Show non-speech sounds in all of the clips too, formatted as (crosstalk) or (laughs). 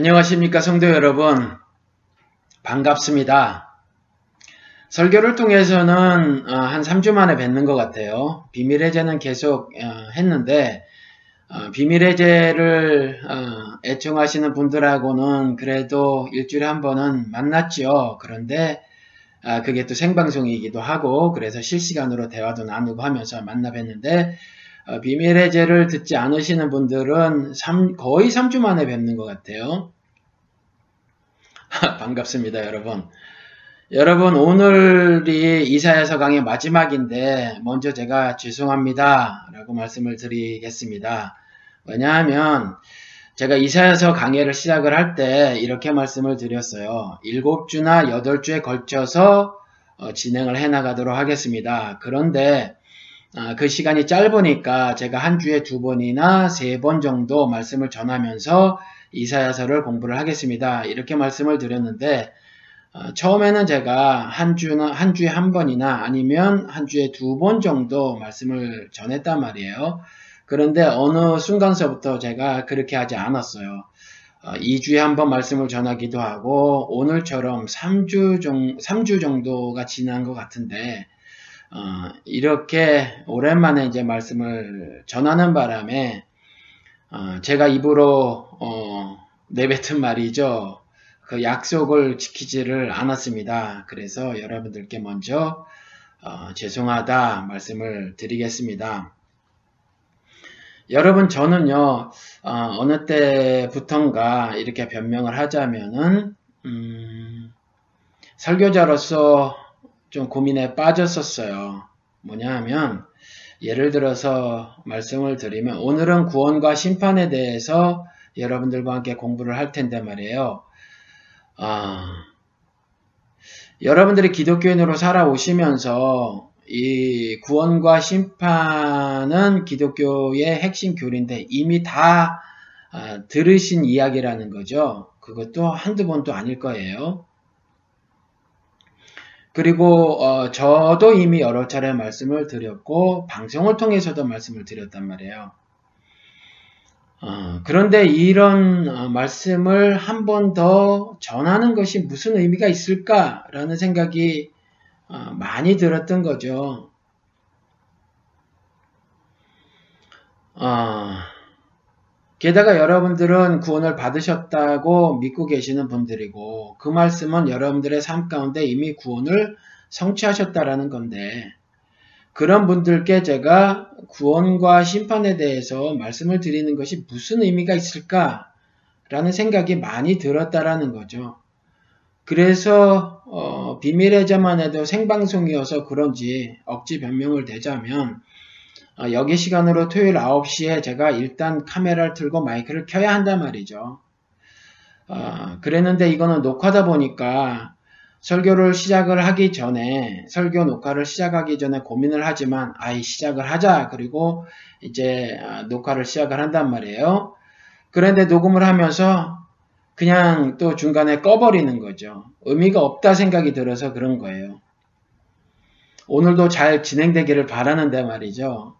안녕하십니까 성도 여러분 반갑습니다. 설교를 통해서는 어, 한 3주 만에 뵙는 것 같아요. 비밀의 제는 계속 어, 했는데 어, 비밀의 제를 애청하시는 분들하고는 그래도 일주일에 한 번은 만났죠. 그런데 아, 그게 또 생방송이기도 하고 그래서 실시간으로 대화도 나누고 하면서 만나 뵀는데 어, 비밀의 죄를 듣지 않으시는 분들은 3, 거의 3주 만에 뵙는 것 같아요. (laughs) 반갑습니다, 여러분. 여러분, 오늘이 이사야서 강의 마지막인데, 먼저 제가 죄송합니다. 라고 말씀을 드리겠습니다. 왜냐하면, 제가 이사야서 강의를 시작을 할 때 이렇게 말씀을 드렸어요. 7주나 8주에 걸쳐서 어, 진행을 해 나가도록 하겠습니다. 그런데 아, 그 시간이 짧으니까 제가 한 주에 두 번이나 세 번 정도 말씀을 전하면서 이사야서를 공부를 하겠습니다. 이렇게 말씀을 드렸는데 어, 처음에는 제가 한 주나 한 주에 한 번이나 아니면 한 주에 두 번 정도 말씀을 전했단 말이에요. 그런데 어느 순간서부터 제가 그렇게 하지 않았어요. 어, 2주에 한 번 말씀을 전하기도 하고 오늘처럼 3주, 정, 3주 정도가 지난 것 같은데 어, 이렇게 오랜만에 이제 말씀을 전하는 바람에 어, 제가 입으로 어, 내뱉은 말이죠. 그 약속을 지키지를 않았습니다. 그래서 여러분들께 먼저 어, 죄송하다 말씀을 드리겠습니다. 여러분 저는요 어, 느 때부턴가 이렇게 변명을 하자면은 음, 설교자로서 좀 고민에 빠졌었어요. 뭐냐 하면 예를 들어서 말씀을 드리면 오늘은 구원과 심판에 대해서 여러분들과 함께 공부를 할 텐데 말이에요. 아, 여러분들이 기독교인으로 살아오시면서 이 구원과 심판은 기독교의 핵심 교리인데 이미 다 아, 들으신 이야기라는 거죠. 그것도 한두 번도 아닐 거예요. 그리고 어, 저도 이미 여러 차례 말씀을 드렸고 방송을 통해서도 말씀을 드렸단 말이에요. 어, 그런데 이런 어, 말씀을 한 번 더 전하는 것이 무슨 의미가 있을까라는 생각이 어, 많이 들었던 거죠. 어, 게다가 여러분들은 구원을 받으셨다고 믿고 계시는 분들이고 그 말씀은 여러분들의 삶 가운데 이미 구원을 성취하셨다라는 건데 그런 분들께 제가 구원과 심판에 대해서 말씀을 드리는 것이 무슨 의미가 있을까라는 생각이 많이 들었다라는 거죠. 그래서 어, 비밀의 자만 해도 생방송이어서 그런지 억지 변명을 대자면 어, 여기 시간으로 토요일 9시에 제가 일단 카메라를 틀고 마이크를 켜야 한단 말이죠. 어, 그랬는데 이거는 녹화다 보니까 설교를 시작을 하기 전에 설교 녹화를 시작하기 전에 고민을 하지만 아이 시작을 하자 그리고 이제 어, 녹화를 시작을 한단 말이에요. 그런데 녹음을 하면서 그냥 또 중간에 꺼버리는 거죠. 의미가 없다 생각이 들어서 그런 거예요. 오늘도 잘 진행되기를 바라는데 말이죠.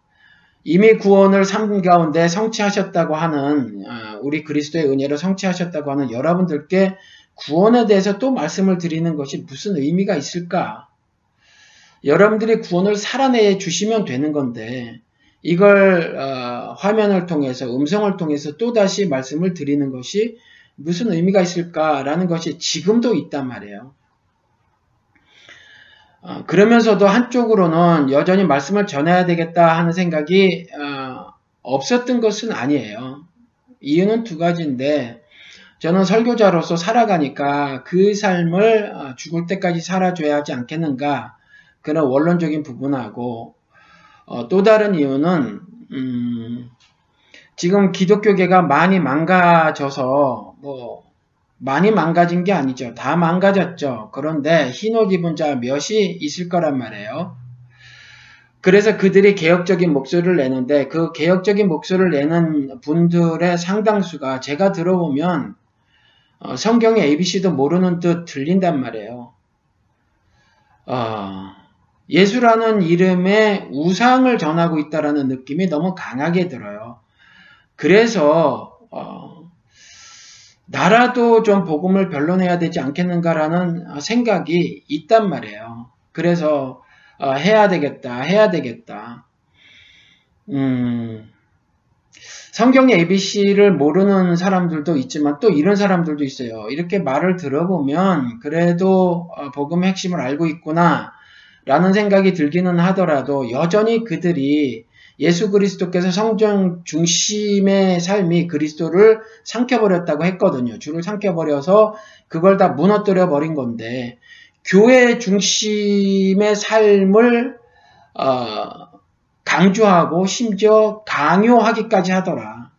이미 구원을 삶 가운데 성취하셨다고 하는 아, 우리 그리스도의 은혜로 성취하셨다고 하는 여러분들께 구원에 대해서 또 말씀을 드리는 것이 무슨 의미가 있을까? 여러분들이 구원을 살아내 주시면 되는 건데 이걸 어, 화면을 통해서 음성을 통해서 또 다시 말씀을 드리는 것이 무슨 의미가 있을까라는 것이 지금도 있단 말이에요. 어, 그러면서도 한쪽으로는 여전히 말씀을 전해야 되겠다 하는 생각이 어, 없었던 것은 아니에요. 이유는 두 가지인데 저는 설교자로서 살아가니까 그 삶을 어, 죽을 때까지 살아줘야 하지 않겠는가 그런 원론적인 부분하고 어, 또 다른 이유는 음, 지금 기독교계가 많이 망가져서 뭐 많이 망가진 게 아니죠. 다 망가졌죠. 그런데 흰옷 입은 자 몇이 있을 거란 말이에요. 그래서 그들이 개혁적인 목소리를 내는데 그 개혁적인 목소리를 내는 분들의 상당수가 제가 들어보면 어, 성경의 ABC도 모르는 듯 들린단 말이에요. 어, 예수라는 이름의 우상을 전하고 있다라는 느낌이 너무 강하게 들어요. 그래서 어, 나라도 좀 복음을 변론해야 되지 않겠는가라는 생각이 있단 말이에요. 그래서 어, 해야 되겠다, 해야 되겠다. 음, 성경의 ABC를 모르는 사람들도 있지만 또 이런 사람들도 있어요. 이렇게 말을 들어보면 그래도 어, 복음의 핵심을 알고 있구나 라는 생각이 들기는 하더라도 여전히 그들이 예수 그리스도께서 성전 중심의 삶이 그리스도를 삼켜버렸다고 했거든요. 주를 삼켜버려서 그걸 다 무너뜨려 버린 건데 교회 중심의 삶을 어, 강조하고 심지어 강요하기까지 하더라.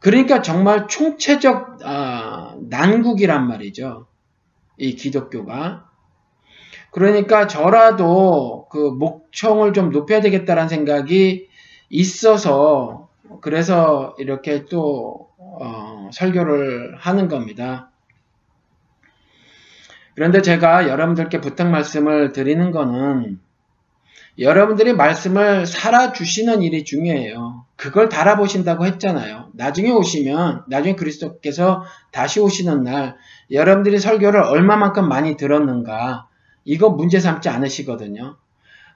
그러니까 정말 총체적 어, 난국이란 말이죠. 이 기독교가. 그러니까 저라도 그 목청을 좀 높여야 되겠다라는 생각이 있어서 그래서 이렇게 또 어, 설교를 하는 겁니다. 그런데 제가 여러분들께 부탁 말씀을 드리는 거는 여러분들이 말씀을 살아 주시는 일이 중요해요. 그걸 달아보신다고 했잖아요. 나중에 오시면, 나중에 그리스도께서 다시 오시는 날, 여러분들이 설교를 얼마만큼 많이 들었는가, 이거 문제 삼지 않으시거든요.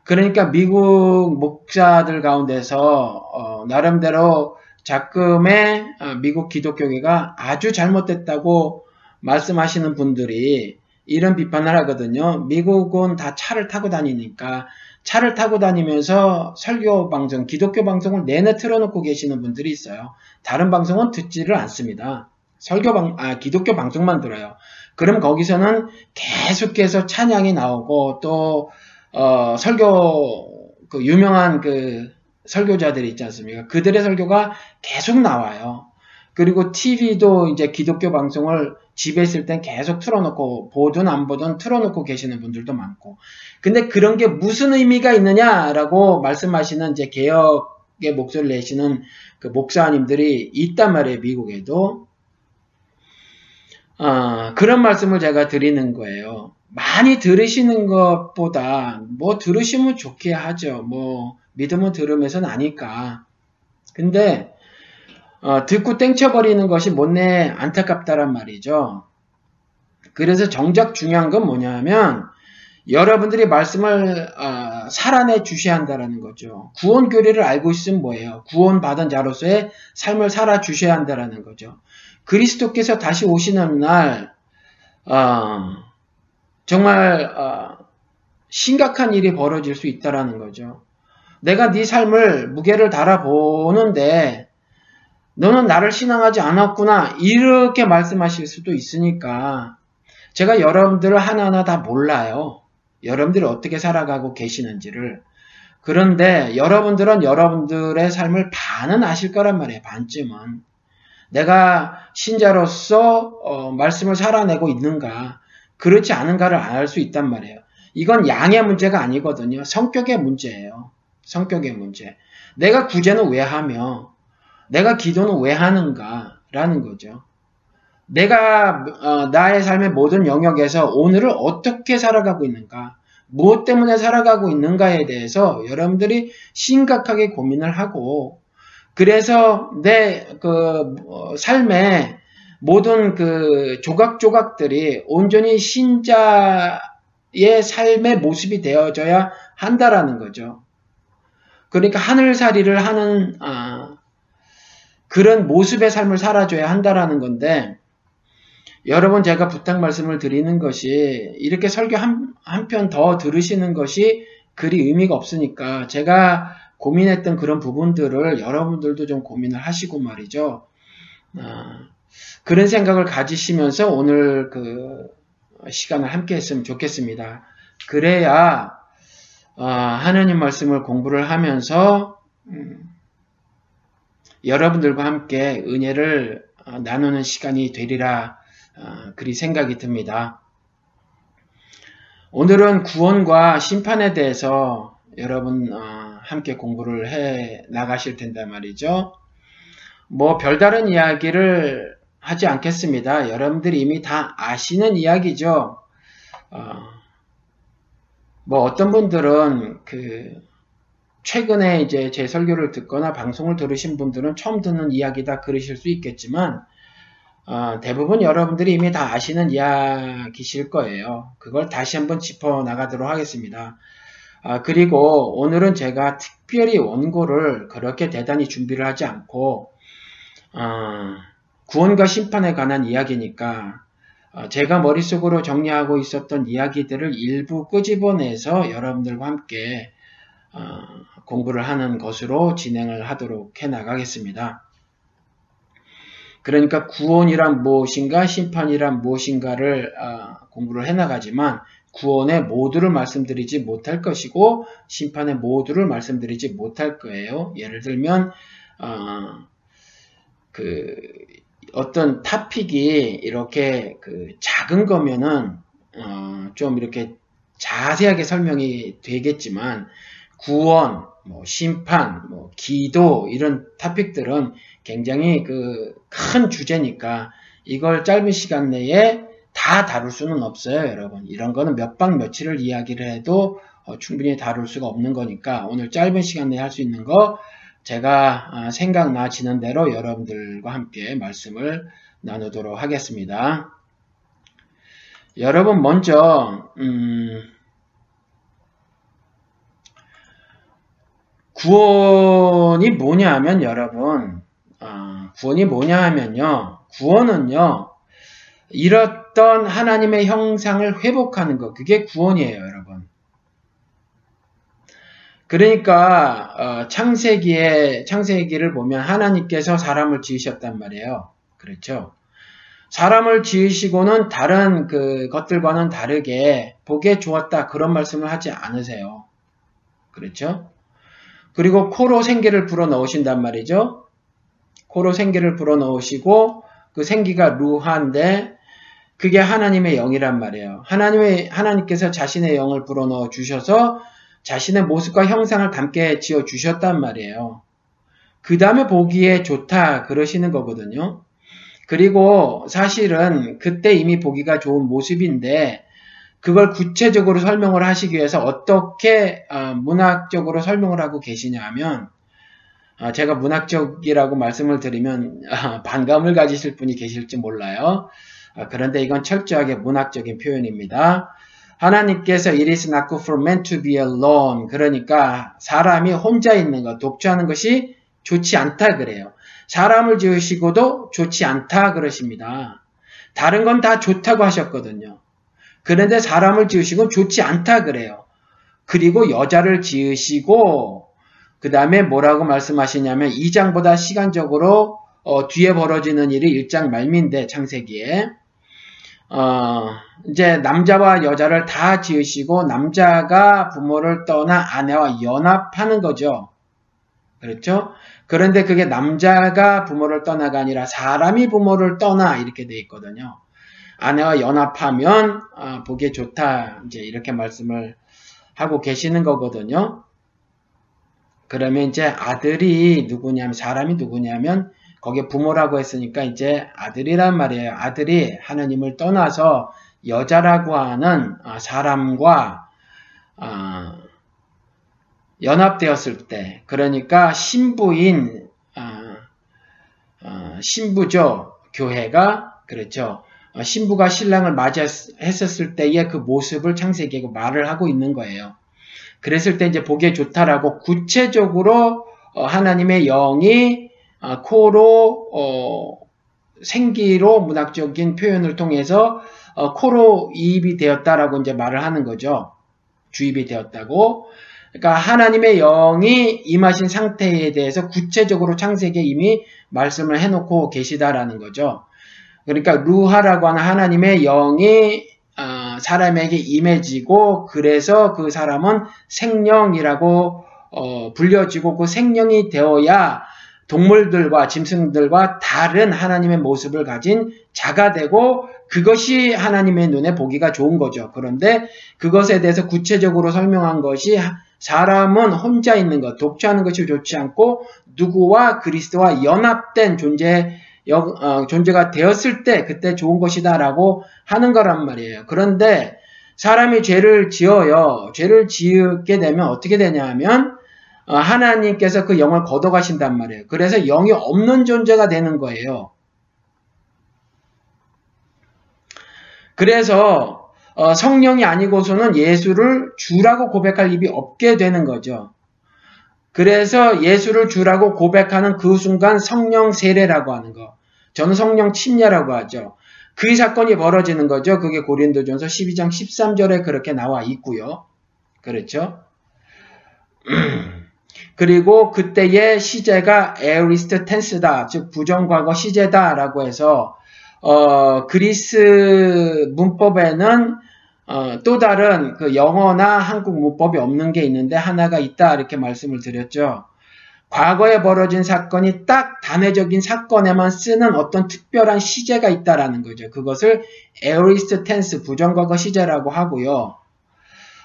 그러니까 미국 목사들 가운데서 어, 나름대로 작금의 어, 미국 기독교계가 아주 잘못됐다고 말씀하시는 분들이 이런 비판을 하거든요. 미국은 다 차를 타고 다니니까 차를 타고 다니면서 설교 방송, 기독교 방송을 내내 틀어놓고 계시는 분들이 있어요. 다른 방송은 듣지를 않습니다. 설교 방, 아, 기독교 방송만 들어요. 그럼 거기서는 계속해서 찬양이 나오고 또 어, 설교 그 유명한 그 설교자들이 있지 않습니까? 그들의 설교가 계속 나와요. 그리고 TV도 이제 기독교 방송을 집에 있을 땐 계속 틀어놓고 보든 안 보든 틀어놓고 계시는 분들도 많고. 근데 그런 게 무슨 의미가 있느냐라고 말씀하시는 이제 개혁의 목소리를 내시는 그 목사님들이 있단 말이에요, 미국에도. 어, 그런 말씀을 제가 드리는 거예요. 많이 들으시는 것보다 뭐 들으시면 좋게 하죠. 뭐 믿으면 들으면서는 아니까. 근데 어, 듣고 땡쳐버리는 것이 못내 안타깝다란 말이죠. 그래서 정작 중요한 건 뭐냐면 여러분들이 말씀을 어, 살아내 주셔야 한다는 거죠. 구원 교리를 알고 있으면 뭐예요? 구원 받은 자로서의 삶을 살아 주셔야 한다는 거죠. 그리스도께서 다시 오시는 날 어, 정말 어, 심각한 일이 벌어질 수 있다라는 거죠. 내가 네 삶을 무게를 달아보는데 너는 나를 신앙하지 않았구나 이렇게 말씀하실 수도 있으니까 제가 여러분들을 하나하나 다 몰라요. 여러분들이 어떻게 살아가고 계시는지를 그런데 여러분들은 여러분들의 삶을 반은 아실 거란 말이에요. 반쯤은. 내가 신자로서 어, 말씀을 살아내고 있는가, 그렇지 않은가를 알 수 있단 말이에요. 이건 양의 문제가 아니거든요. 성격의 문제예요. 성격의 문제. 내가 구제는 왜 하며, 내가 기도는 왜 하는가라는 거죠. 내가 어, 나의 삶의 모든 영역에서 오늘을 어떻게 살아가고 있는가, 무엇 때문에 살아가고 있는가에 대해서 여러분들이 심각하게 고민을 하고 그래서 내그 어, 삶의 모든 그 조각조각들이 온전히 신자의 삶의 모습이 되어져야 한다라는 거죠. 그러니까 하늘살이를 하는 아, 그런 모습의 삶을 살아줘야 한다라는 건데 여러분 제가 부탁 말씀을 드리는 것이 이렇게 설교 한편 더 들으시는 것이 그리 의미가 없으니까 제가 고민했던 그런 부분들을 여러분들도 좀 고민을 하시고 말이죠. 아, 그런 생각을 가지시면서 오늘 그 시간을 함께 했으면 좋겠습니다. 그래야 어, 하나님 말씀을 공부를 하면서 음, 여러분들과 함께 은혜를 어, 나누는 시간이 되리라 어, 그리 생각이 듭니다. 오늘은 구원과 심판에 대해서 여러분 어, 함께 공부를 해 나가실 텐데 말이죠. 뭐 별다른 이야기를 하지 않겠습니다. 여러분들이 이미 다 아시는 이야기죠. 어, 뭐 어떤 분들은 그 최근에 이제 제 설교를 듣거나 방송을 들으신 분들은 처음 듣는 이야기다 그러실 수 있겠지만 어, 대부분 여러분들이 이미 다 아시는 이야기실 거예요. 그걸 다시 한번 짚어 나가도록 하겠습니다. 아, 그리고 오늘은 제가 특별히 원고를 그렇게 대단히 준비를 하지 않고 어, 구원과 심판에 관한 이야기니까 어, 제가 머릿속으로 정리하고 있었던 이야기들을 일부 끄집어내서 여러분들과 함께 어, 공부를 하는 것으로 진행을 하도록 해 나가겠습니다. 그러니까 구원이란 무엇인가 심판이란 무엇인가를 어, 공부를 해나가지만 구원의 모두를 말씀드리지 못할 것이고 심판의 모두를 말씀드리지 못할 거예요. 예를 들면 어, 그 어떤 타픽이 이렇게 그 작은 거면은 어, 좀 이렇게 자세하게 설명이 되겠지만 구원, 뭐 심판, 뭐 기도 이런 타픽들은 굉장히 그 큰 주제니까 이걸 짧은 시간 내에 다 다룰 수는 없어요, 여러분. 이런 거는 몇 박 며칠을 이야기를 해도 어, 충분히 다룰 수가 없는 거니까 오늘 짧은 시간 내에 할 수 있는 거 제가 아, 생각나지는 대로 여러분들과 함께 말씀을 나누도록 하겠습니다. 여러분 먼저 음, 구원이 뭐냐 하면 여러분 어, 구원이 뭐냐 하면요. 구원은요 잃었던 하나님의 형상을 회복하는 것. 그게 구원이에요 여러분. 그러니까 어, 창세기에 창세기를 보면 하나님께서 사람을 지으셨단 말이에요. 그렇죠? 사람을 지으시고는 다른 그 것들과는 다르게 보기에 좋았다. 그런 말씀을 하지 않으세요. 그렇죠? 그리고 코로 생기를 불어 넣으신단 말이죠. 코로 생기를 불어 넣으시고 그 생기가 루하인데 그게 하나님의 영이란 말이에요. 하나님의 하나님께서 자신의 영을 불어 넣어 주셔서 자신의 모습과 형상을 담게 지어 주셨단 말이에요. 그 다음에 보기에 좋다 그러시는 거거든요. 그리고 사실은 그때 이미 보기가 좋은 모습인데 그걸 구체적으로 설명을 하시기 위해서 어떻게 어, 문학적으로 설명을 하고 계시냐 하면 어, 제가 문학적이라고 말씀을 드리면 어, 반감을 가지실 분이 계실지 몰라요. 그런데 이건 철저하게 문학적인 표현입니다. 하나님께서 it is not good for man to be alone. 그러니까 사람이 혼자 있는 것, 독주하는 것이 좋지 않다 그래요. 사람을 지으시고도 좋지 않다 그러십니다. 다른 건 다 좋다고 하셨거든요. 그런데 사람을 지으시고 좋지 않다 그래요. 그리고 여자를 지으시고 그 다음에 뭐라고 말씀하시냐면 2장보다 시간적으로 어, 뒤에 벌어지는 일이 1장 말미인데 창세기에 어, 이제 남자와 여자를 다 지으시고 남자가 부모를 떠나 아내와 연합하는 거죠. 그렇죠? 그런데 그게 남자가 부모를 떠나가 아니라 사람이 부모를 떠나 이렇게 돼 있거든요. 아내와 연합하면 아, 보기에 좋다. 이제 이렇게 말씀을 하고 계시는 거거든요. 그러면 이제 아들이 누구냐면 사람이 누구냐면 거기에 부모라고 했으니까 이제 아들이란 말이에요. 아들이 하나님을 떠나서 여자라고 하는 아, 사람과 아, 연합되었을 때 그러니까 신부인 신부죠 교회가 그렇죠 어, 신부가 신랑을 맞이했었을 때의 그 모습을 창세기에 말을 하고 있는 거예요. 그랬을 때 이제 보기에 좋다라고 구체적으로 어, 하나님의 영이 어, 코로 생기로 문학적인 표현을 통해서 코로 이입이 되었다라고 이제 말을 하는 거죠. 주입이 되었다고. 그러니까 하나님의 영이 임하신 상태에 대해서 구체적으로 창세기에 이미 말씀을 해놓고 계시다라는 거죠. 그러니까 루하라고 하는 하나님의 영이 어, 사람에게 임해지고 그래서 그 사람은 생명이라고 어, 불려지고 그 생명이 되어야 동물들과 짐승들과 다른 하나님의 모습을 가진 자가 되고 그것이 하나님의 눈에 보기가 좋은 거죠. 그런데 그것에 대해서 구체적으로 설명한 것이 사람은 혼자 있는 것, 독주하는 것이 좋지 않고 누구와 그리스도와 연합된 존재 어, 존재가 되었을 때 그때 좋은 것이다라고 하는 거란 말이에요. 그런데 사람이 죄를 지어요. 죄를 지게 되면 어떻게 되냐 하면 어, 하나님께서 그 영을 걷어가신단 말이에요. 그래서 영이 없는 존재가 되는 거예요. 그래서 어, 성령이 아니고서는 예수를 주라고 고백할 입이 없게 되는 거죠. 그래서 예수를 주라고 고백하는 그 순간 성령 세례라고 하는 거. 저는 성령 침례라고 하죠. 그 사건이 벌어지는 거죠. 그게 고린도전서 12장 13절에 그렇게 나와 있고요. 그렇죠? (clears throat) 그리고 그때의 시제가 에어리스트 텐스다. 즉 부정과거 시제다라고 해서 어, 그리스 문법에는 어, 또 다른 그 영어나 한국 문법이 없는 게 있는데 하나가 있다 이렇게 말씀을 드렸죠. 과거에 벌어진 사건이 딱 단회적인 사건에만 쓰는 어떤 특별한 시제가 있다라는 거죠. 그것을 에어리스트 텐스 부정과거 시제라고 하고요.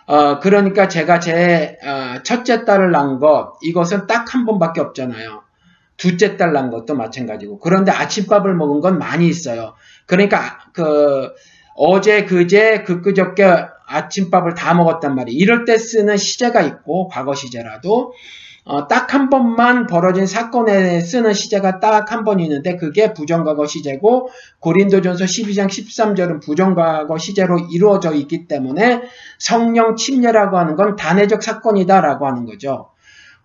어, 그러니까 제가 제 어, 첫째 딸을 낳은 것 이것은 딱 한 번밖에 없잖아요. 둘째 딸 낳은 것도 마찬가지고 그런데 아침밥을 먹은 건 많이 있어요. 그러니까 그 어제 그제 그끄저께 아침밥을 다 먹었단 말이에요. 이럴 때 쓰는 시제가 있고 과거 시제라도 어, 딱 한 번만 벌어진 사건에 쓰는 시제가 딱 한 번 있는데 그게 부정과거 시제고 고린도전서 12장 13절은 부정과거 시제로 이루어져 있기 때문에 성령 침례라고 하는 건 단회적 사건이다라고 하는 거죠.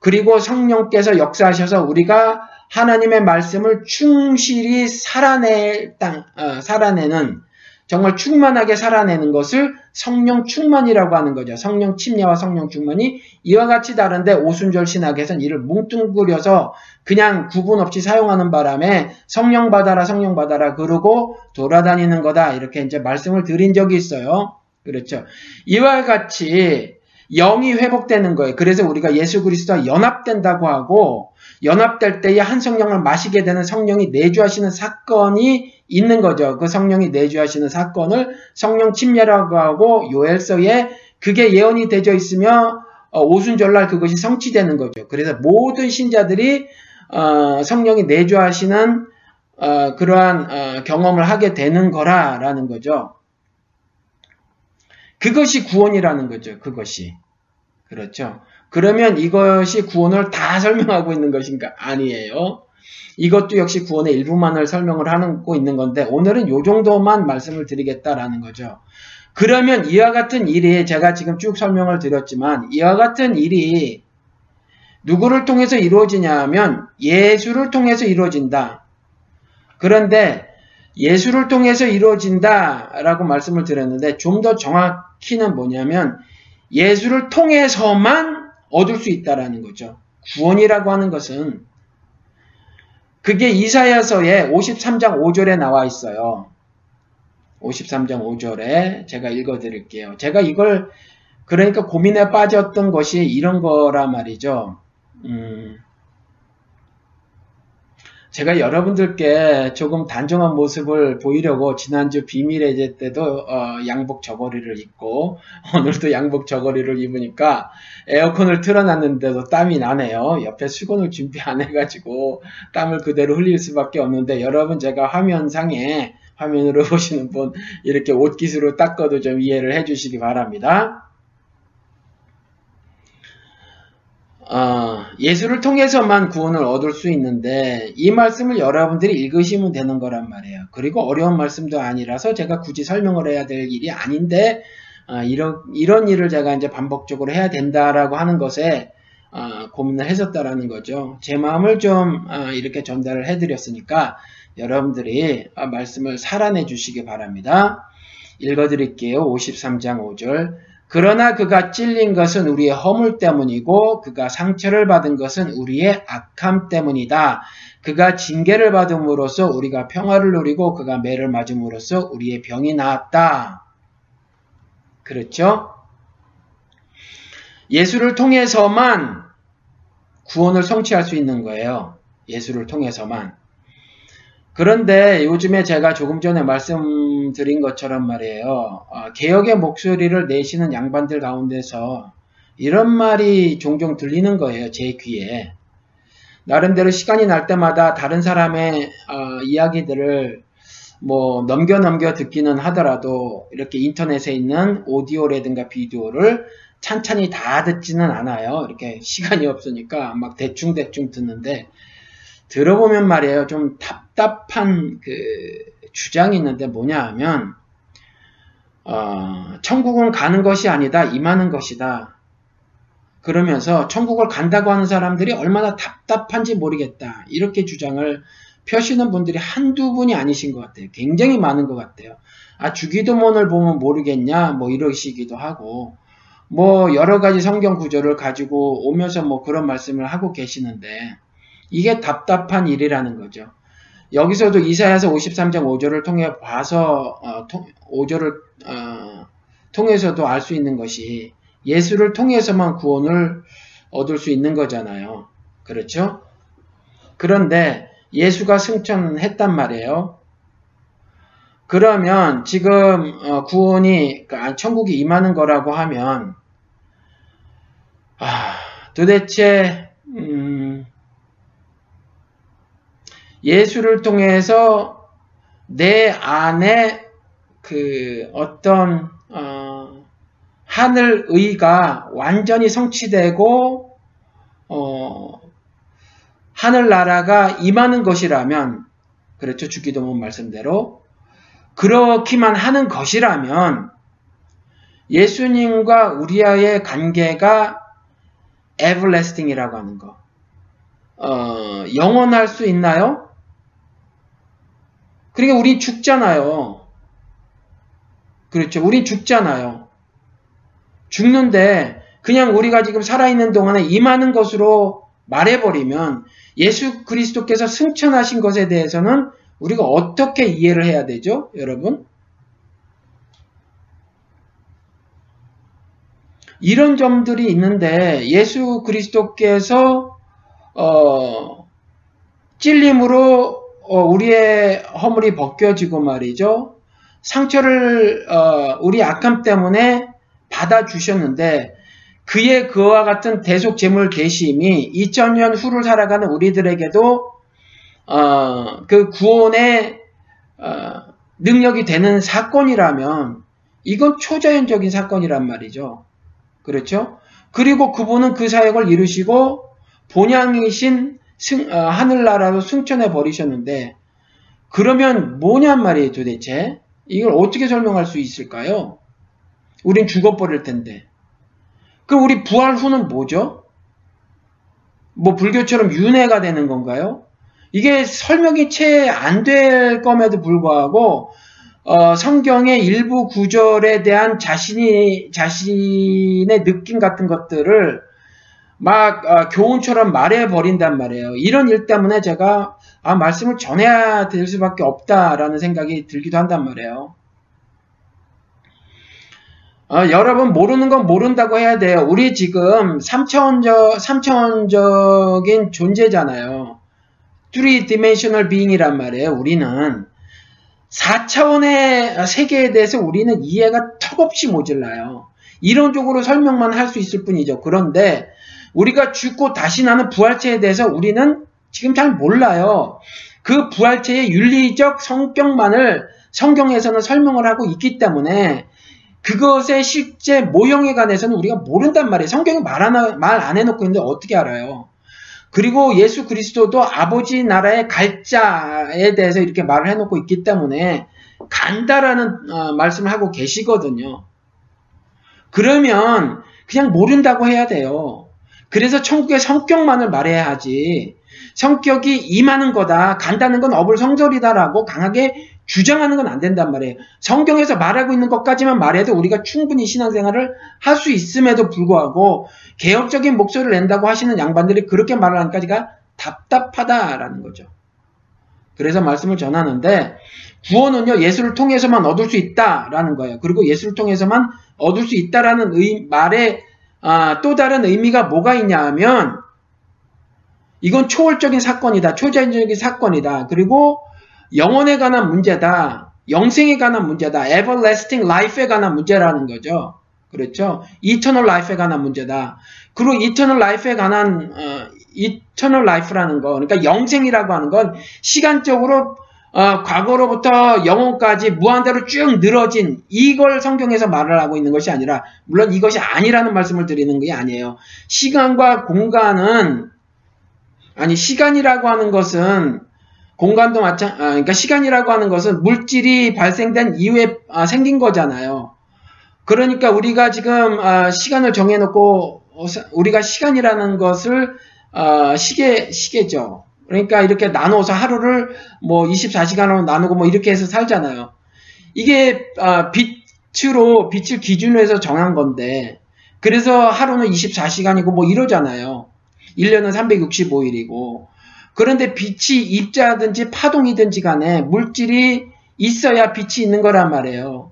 그리고 성령께서 역사하셔서 우리가 하나님의 말씀을 충실히 살아낼 땅, 어, 살아내는 정말 충만하게 살아내는 것을 성령 충만이라고 하는 거죠. 성령 침례와 성령 충만이 이와 같이 다른데 오순절 신학에서는 이를 뭉뚱그려서 그냥 구분 없이 사용하는 바람에 성령 받아라 성령 받아라 그러고 돌아다니는 거다 이렇게 이제 말씀을 드린 적이 있어요. 그렇죠. 이와 같이 영이 회복되는 거예요. 그래서 우리가 예수 그리스도와 연합된다고 하고 연합될 때에 한 성령을 마시게 되는 성령이 내주하시는 사건이 있는 거죠. 그 성령이 내주하시는 사건을 성령 침례라고 하고 요엘서에 그게 예언이 되어 있으며 어, 오순절날 그것이 성취되는 거죠. 그래서 모든 신자들이 어, 성령이 내주하시는 어, 그러한 경험을 하게 되는 거라라는 거죠. 그것이 구원이라는 거죠. 그것이. 그렇죠. 그러면 이것이 구원을 다 설명하고 있는 것인가? 아니에요. 이것도 역시 구원의 일부만을 설명을 하고 있는 건데 오늘은 요 정도만 말씀을 드리겠다라는 거죠. 그러면 이와 같은 일이 제가 지금 쭉 설명을 드렸지만 이와 같은 일이 누구를 통해서 이루어지냐 하면 예수를 통해서 이루어진다. 그런데 예수를 통해서 이루어진다라고 말씀을 드렸는데 좀 더 정확히는 뭐냐면 예수를 통해서만 얻을 수 있다라는 거죠. 구원이라고 하는 것은 그게 이사야서의 53장 5절에 나와 있어요. 53장 5절에 제가 읽어 드릴게요. 제가 이걸 그러니까 고민에 빠졌던 것이 이런 거라 말이죠. 음, 제가 여러분들께 조금 단정한 모습을 보이려고 지난주 비밀의 제 때도 어, 양복 저고리를 입고 (laughs) 오늘도 양복 저고리를 입으니까 에어컨을 틀어놨는데도 땀이 나네요. 옆에 수건을 준비 안 해가지고 땀을 그대로 흘릴 수밖에 없는데 여러분 제가 화면상에 화면으로 (laughs) 보시는 분 이렇게 옷깃으로 닦아도 좀 이해를 해주시기 바랍니다. 어, 예수를 통해서만 구원을 얻을 수 있는데 이 말씀을 여러분들이 읽으시면 되는 거란 말이에요. 그리고 어려운 말씀도 아니라서 제가 굳이 설명을 해야 될 일이 아닌데 어, 이런 이런 일을 제가 이제 반복적으로 해야 된다라고 하는 것에 어, 고민을 했었다라는 거죠. 제 마음을 좀 어, 이렇게 전달을 해드렸으니까 여러분들이 어, 말씀을 살아내 주시기 바랍니다. 읽어드릴게요. 53장 5절 그러나 그가 찔린 것은 우리의 허물 때문이고 그가 상처를 받은 것은 우리의 악함 때문이다. 그가 징계를 받음으로써 우리가 평화를 누리고 그가 매를 맞음으로써 우리의 병이 나았다. 그렇죠? 예수를 통해서만 구원을 성취할 수 있는 거예요. 예수를 통해서만. 그런데 요즘에 제가 조금 전에 말씀드린 것처럼 말이에요. 어, 개혁의 목소리를 내시는 양반들 가운데서 이런 말이 종종 들리는 거예요. 제 귀에. 나름대로 시간이 날 때마다 다른 사람의 어, 이야기들을 뭐 넘겨 넘겨 듣기는 하더라도 이렇게 인터넷에 있는 오디오라든가 비디오를 찬찬히 다 듣지는 않아요. 이렇게 시간이 없으니까 막 대충 대충 듣는데 들어보면 말이에요. 좀 답답한 그 주장이 있는데 뭐냐 하면 어, 천국은 가는 것이 아니다. 임하는 것이다. 그러면서 천국을 간다고 하는 사람들이 얼마나 답답한지 모르겠다. 이렇게 주장을 펴시는 분들이 한두 분이 아니신 것 같아요. 굉장히 많은 것 같아요. 아, 주기도문을 보면 모르겠냐? 뭐 이러시기도 하고, 뭐 여러 가지 성경 구조를 가지고 오면서 뭐 그런 말씀을 하고 계시는데, 이게 답답한 일이라는 거죠. 여기서도 이사야서 53장 5절을 통해 봐서, 어, 5절을, 어, 통해서도 알 수 있는 것이 예수를 통해서만 구원을 얻을 수 있는 거잖아요. 그렇죠? 그런데 예수가 승천했단 말이에요. 그러면 지금 어, 구원이 그러니까 천국이 임하는 거라고 하면 아, 도대체 음, 예수를 통해서 내 안에 그 어떤 어, 하늘 의가 완전히 성취되고 어, 하늘나라가 임하는 것이라면 그렇죠. 주기도문 말씀대로. 그렇기만 하는 것이라면 예수님과 우리와의 관계가 everlasting이라고 하는 거. 어, 영원할 수 있나요? 그러니까 우리 죽잖아요. 그렇죠. 우리 죽잖아요. 죽는데 그냥 우리가 지금 살아있는 동안에 임하는 것으로 말해버리면 예수 그리스도께서 승천하신 것에 대해서는 우리가 어떻게 이해를 해야 되죠? 여러분? 이런 점들이 있는데 예수 그리스도께서 어, 찔림으로 어, 우리의 허물이 벗겨지고 말이죠. 상처를 어, 우리 악함 때문에 받아 주셨는데 그의 그와 같은 대속 재물 대심이 2000년 후를 살아가는 우리들에게도 어, 그 구원의 어, 능력이 되는 사건이라면 이건 초자연적인 사건이란 말이죠. 그렇죠? 그리고 그분은 그 사역을 이루시고 본향이신 승, 어, 하늘나라로 승천해 버리셨는데 그러면 뭐냔 말이에요 도대체 이걸 어떻게 설명할 수 있을까요? 우린 죽어버릴 텐데 그럼 우리 부활 후는 뭐죠? 뭐 불교처럼 윤회가 되는 건가요? 이게 설명이 채 안 될 검에도 불구하고 어, 성경의 일부 구절에 대한 자신이 자신의 느낌 같은 것들을 막 어, 교훈처럼 말해 버린단 말이에요. 이런 일 때문에 제가 아, 말씀을 전해야 될 수밖에 없다라는 생각이 들기도 한단 말이에요. 어, 여러분 모르는 건 모른다고 해야 돼요. 우리 지금 3차원적 3차원적인 존재잖아요. 3dimensional being이란 말이에요. 우리는 4차원의 세계에 대해서 우리는 이해가 턱없이 모질라요. 이론적으로 설명만 할 수 있을 뿐이죠. 그런데 우리가 죽고 다시 나는 부활체에 대해서 우리는 지금 잘 몰라요. 그 부활체의 윤리적 성격만을 성경에서는 설명을 하고 있기 때문에 그것의 실제 모형에 관해서는 우리가 모른단 말이에요. 성경이 말안 말 안 해놓고 있는데 어떻게 알아요? 그리고 예수 그리스도도 아버지 나라의 갈자에 대해서 이렇게 말을 해놓고 있기 때문에 간다라는 어, 말씀을 하고 계시거든요. 그러면 그냥 모른다고 해야 돼요. 그래서 천국의 성격만을 말해야 하지. 성격이 임하는 거다, 간다는 건 어불성설이다라고 강하게 주장하는 건 안 된단 말이에요. 성경에서 말하고 있는 것까지만 말해도 우리가 충분히 신앙생활을 할 수 있음에도 불구하고 개혁적인 목소리를 낸다고 하시는 양반들이 그렇게 말을 하니까 답답하다라는 거죠. 그래서 말씀을 전하는데 구원은요 예수를 통해서만 얻을 수 있다라는 거예요. 그리고 예수를 통해서만 얻을 수 있다라는 의, 말에 아, 또 다른 의미가 뭐가 있냐 하면 이건 초월적인 사건이다. 초자연적인 사건이다. 그리고 영혼에 관한 문제다. 영생에 관한 문제다. everlasting life에 관한 문제라는 거죠. 그렇죠? eternal life에 관한 문제다. 그리고 eternal life에 관한 어, eternal life라는 거, 그러니까 영생이라고 하는 건 시간적으로 어, 과거로부터 영혼까지 무한대로 쭉 늘어진 이걸 성경에서 말을 하고 있는 것이 아니라 물론 이것이 아니라는 말씀을 드리는 게 아니에요. 시간과 공간은 아니 시간이라고 하는 것은 공간도 마찬, 아, 그러니까 시간이라고 하는 것은 물질이 발생된 이후에 아, 생긴 거잖아요. 그러니까 우리가 지금 아, 시간을 정해놓고 우리가 시간이라는 것을 아, 시계 시계죠. 그러니까 이렇게 나눠서 하루를 뭐 24시간으로 나누고 뭐 이렇게 해서 살잖아요. 이게 아, 빛으로 빛을 기준으로 해서 정한 건데 그래서 하루는 24시간이고 뭐 이러잖아요. 1년은 365일이고 그런데 빛이 입자든지 파동이든지 간에 물질이 있어야 빛이 있는 거란 말이에요.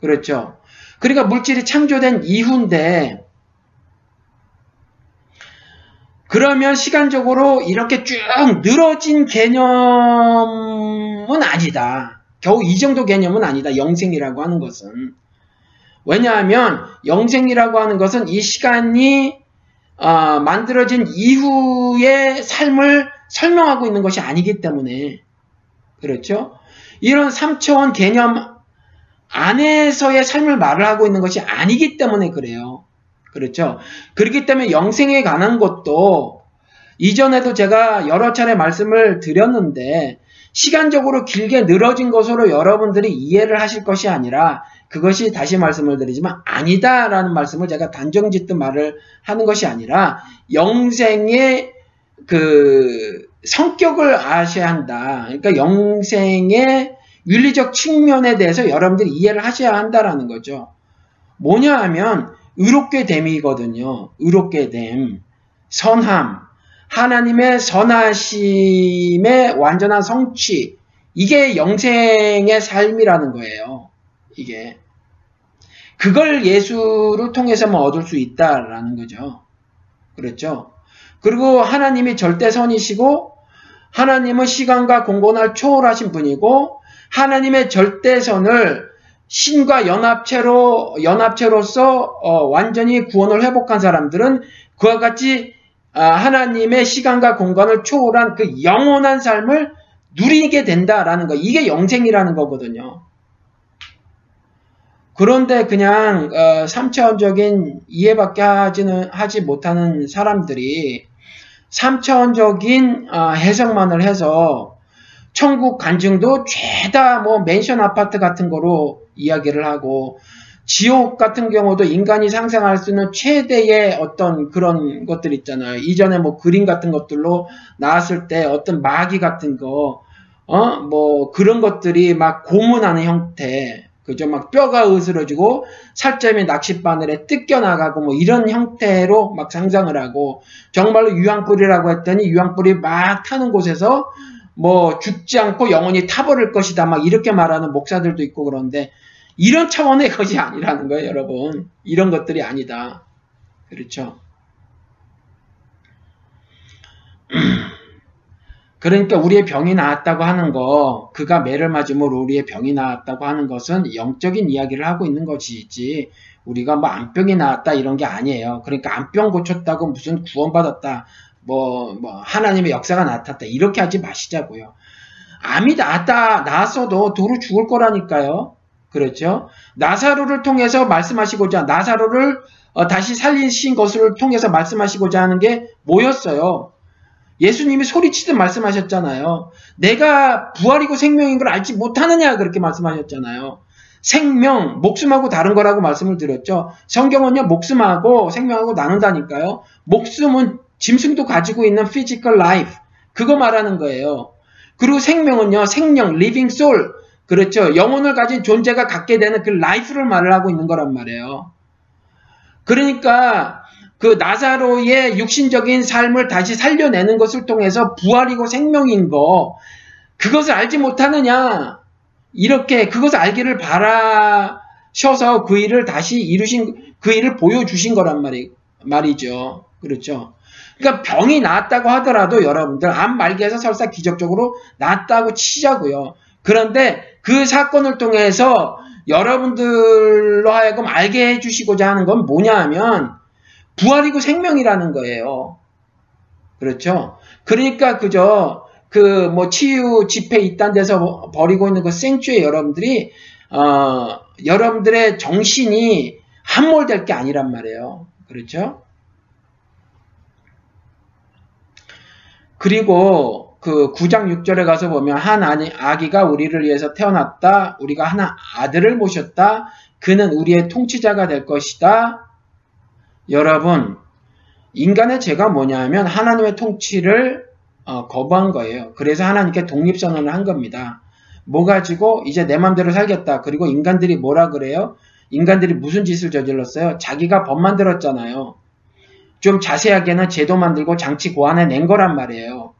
그렇죠. 그러니까 물질이 창조된 이후인데 그러면 시간적으로 이렇게 쭉 늘어진 개념은 아니다. 겨우 이 정도 개념은 아니다. 영생이라고 하는 것은. 왜냐하면 영생이라고 하는 것은 이 시간이 어, 만들어진 이후의 삶을 설명하고 있는 것이 아니기 때문에 그렇죠? 이런 3차원 개념 안에서의 삶을 말을 하고 있는 것이 아니기 때문에 그래요. 그렇죠. 그렇기 때문에 영생에 관한 것도 이전에도 제가 여러 차례 말씀을 드렸는데 시간적으로 길게 늘어진 것으로 여러분들이 이해를 하실 것이 아니라 그것이 다시 말씀을 드리지만 아니다라는 말씀을 제가 단정짓듯 말을 하는 것이 아니라 영생의 그 성격을 아셔야 한다. 그러니까 영생의 윤리적 측면에 대해서 여러분들이 이해를 하셔야 한다라는 거죠. 뭐냐 하면 의롭게 됨이거든요. 의롭게 됨, 선함, 하나님의 선하심의 완전한 성취, 이게 영생의 삶이라는 거예요. 이게. 그걸 예수를 통해서만 얻을 수 있다라는 거죠. 그렇죠? 그리고 하나님이 절대선이시고, 하나님은 시간과 공간을 초월하신 분이고, 하나님의 절대선을 신과 연합체로 연합체로서 어, 완전히 구원을 회복한 사람들은 그와 같이 아, 하나님의 시간과 공간을 초월한 그 영원한 삶을 누리게 된다라는 거 이게 영생이라는 거거든요. 그런데 그냥 어, 3차원적인 이해밖에 하지는 하지 못하는 사람들이 3차원적인 어, 해석만을 해서 천국 간증도 죄다 뭐 맨션 아파트 같은 거로 이야기를 하고 지옥 같은 경우도 인간이 상상할 수 있는 최대의 어떤 그런 것들 있잖아요. 이전에 뭐 그림 같은 것들로 나왔을 때 어떤 마귀 같은 거, 어, 뭐 그런 것들이 막 고문하는 형태, 그죠? 막 뼈가 으스러지고 살점이 낚싯바늘에 뜯겨 나가고 뭐 이런 형태로 막 상상을 하고 정말로 유황불이라고 했더니 유황불이 막 타는 곳에서 뭐 죽지 않고 영원히 타버릴 것이다 막 이렇게 말하는 목사들도 있고 그런데 이런 차원의 것이 아니라는 거예요, 여러분. 이런 것들이 아니다. 그렇죠? (clears throat) 그러니까 우리의 병이 나았다고 하는 거, 그가 매를 맞음으로 우리의 병이 나았다고 하는 것은 영적인 이야기를 하고 있는 것이지, 우리가 뭐 암병이 나았다 이런 게 아니에요. 그러니까 암병 고쳤다고 무슨 구원받았다, 뭐, 뭐, 하나님의 역사가 나타났다, 이렇게 하지 마시자고요. 암이 나았다, 나았어도 도로 죽을 거라니까요. 그렇죠? 나사로를 통해서 말씀하시고자 나사로를 어, 다시 살리신 것을 통해서 말씀하시고자 하는 게 뭐였어요? 예수님이 소리치듯 말씀하셨잖아요. 내가 부활이고 생명인 걸 알지 못하느냐 그렇게 말씀하셨잖아요. 생명, 목숨하고 다른 거라고 말씀을 드렸죠. 성경은요, 목숨하고 생명하고 나눈다니까요. 목숨은 짐승도 가지고 있는 physical life. 그거 말하는 거예요. 그리고 생명은요, 생명, living soul. 그렇죠. 영혼을 가진 존재가 갖게 되는 그 라이프를 말을 하고 있는 거란 말이에요. 그러니까 그 나사로의 육신적인 삶을 다시 살려내는 것을 통해서 부활이고 생명인 거 그것을 알지 못하느냐 이렇게 그것을 알기를 바라셔서 그 일을 다시 이루신 그 일을 보여주신 거란 말이, 말이죠. 그렇죠. 그러니까 병이 나았다고 하더라도 여러분들 암 말기에서 설사 기적적으로 나았다고 치자고요. 그런데 그 사건을 통해서 여러분들로 하여금 알게 해주시고자 하는 건 뭐냐 하면 부활이고 생명이라는 거예요. 그렇죠? 그러니까 그저 그 뭐 치유 집회 이딴 데서 버리고 있는 그 생주에 여러분들이 어 여러분들의 정신이 함몰될 게 아니란 말이에요. 그렇죠? 그리고 그 9장 6절에 가서 보면 한 아기가 우리를 위해서 태어났다. 우리가 하나 아들을 모셨다. 그는 우리의 통치자가 될 것이다. 여러분, 인간의 죄가 뭐냐면 하나님의 통치를 어, 거부한 거예요. 그래서 하나님께 독립선언을 한 겁니다. 뭐 가지고 이제 내 맘대로 살겠다. 그리고 인간들이 뭐라 그래요? 인간들이 무슨 짓을 저질렀어요? 자기가 법 만들었잖아요. 좀 자세하게는 제도 만들고 장치 고안해 낸 거란 말이에요.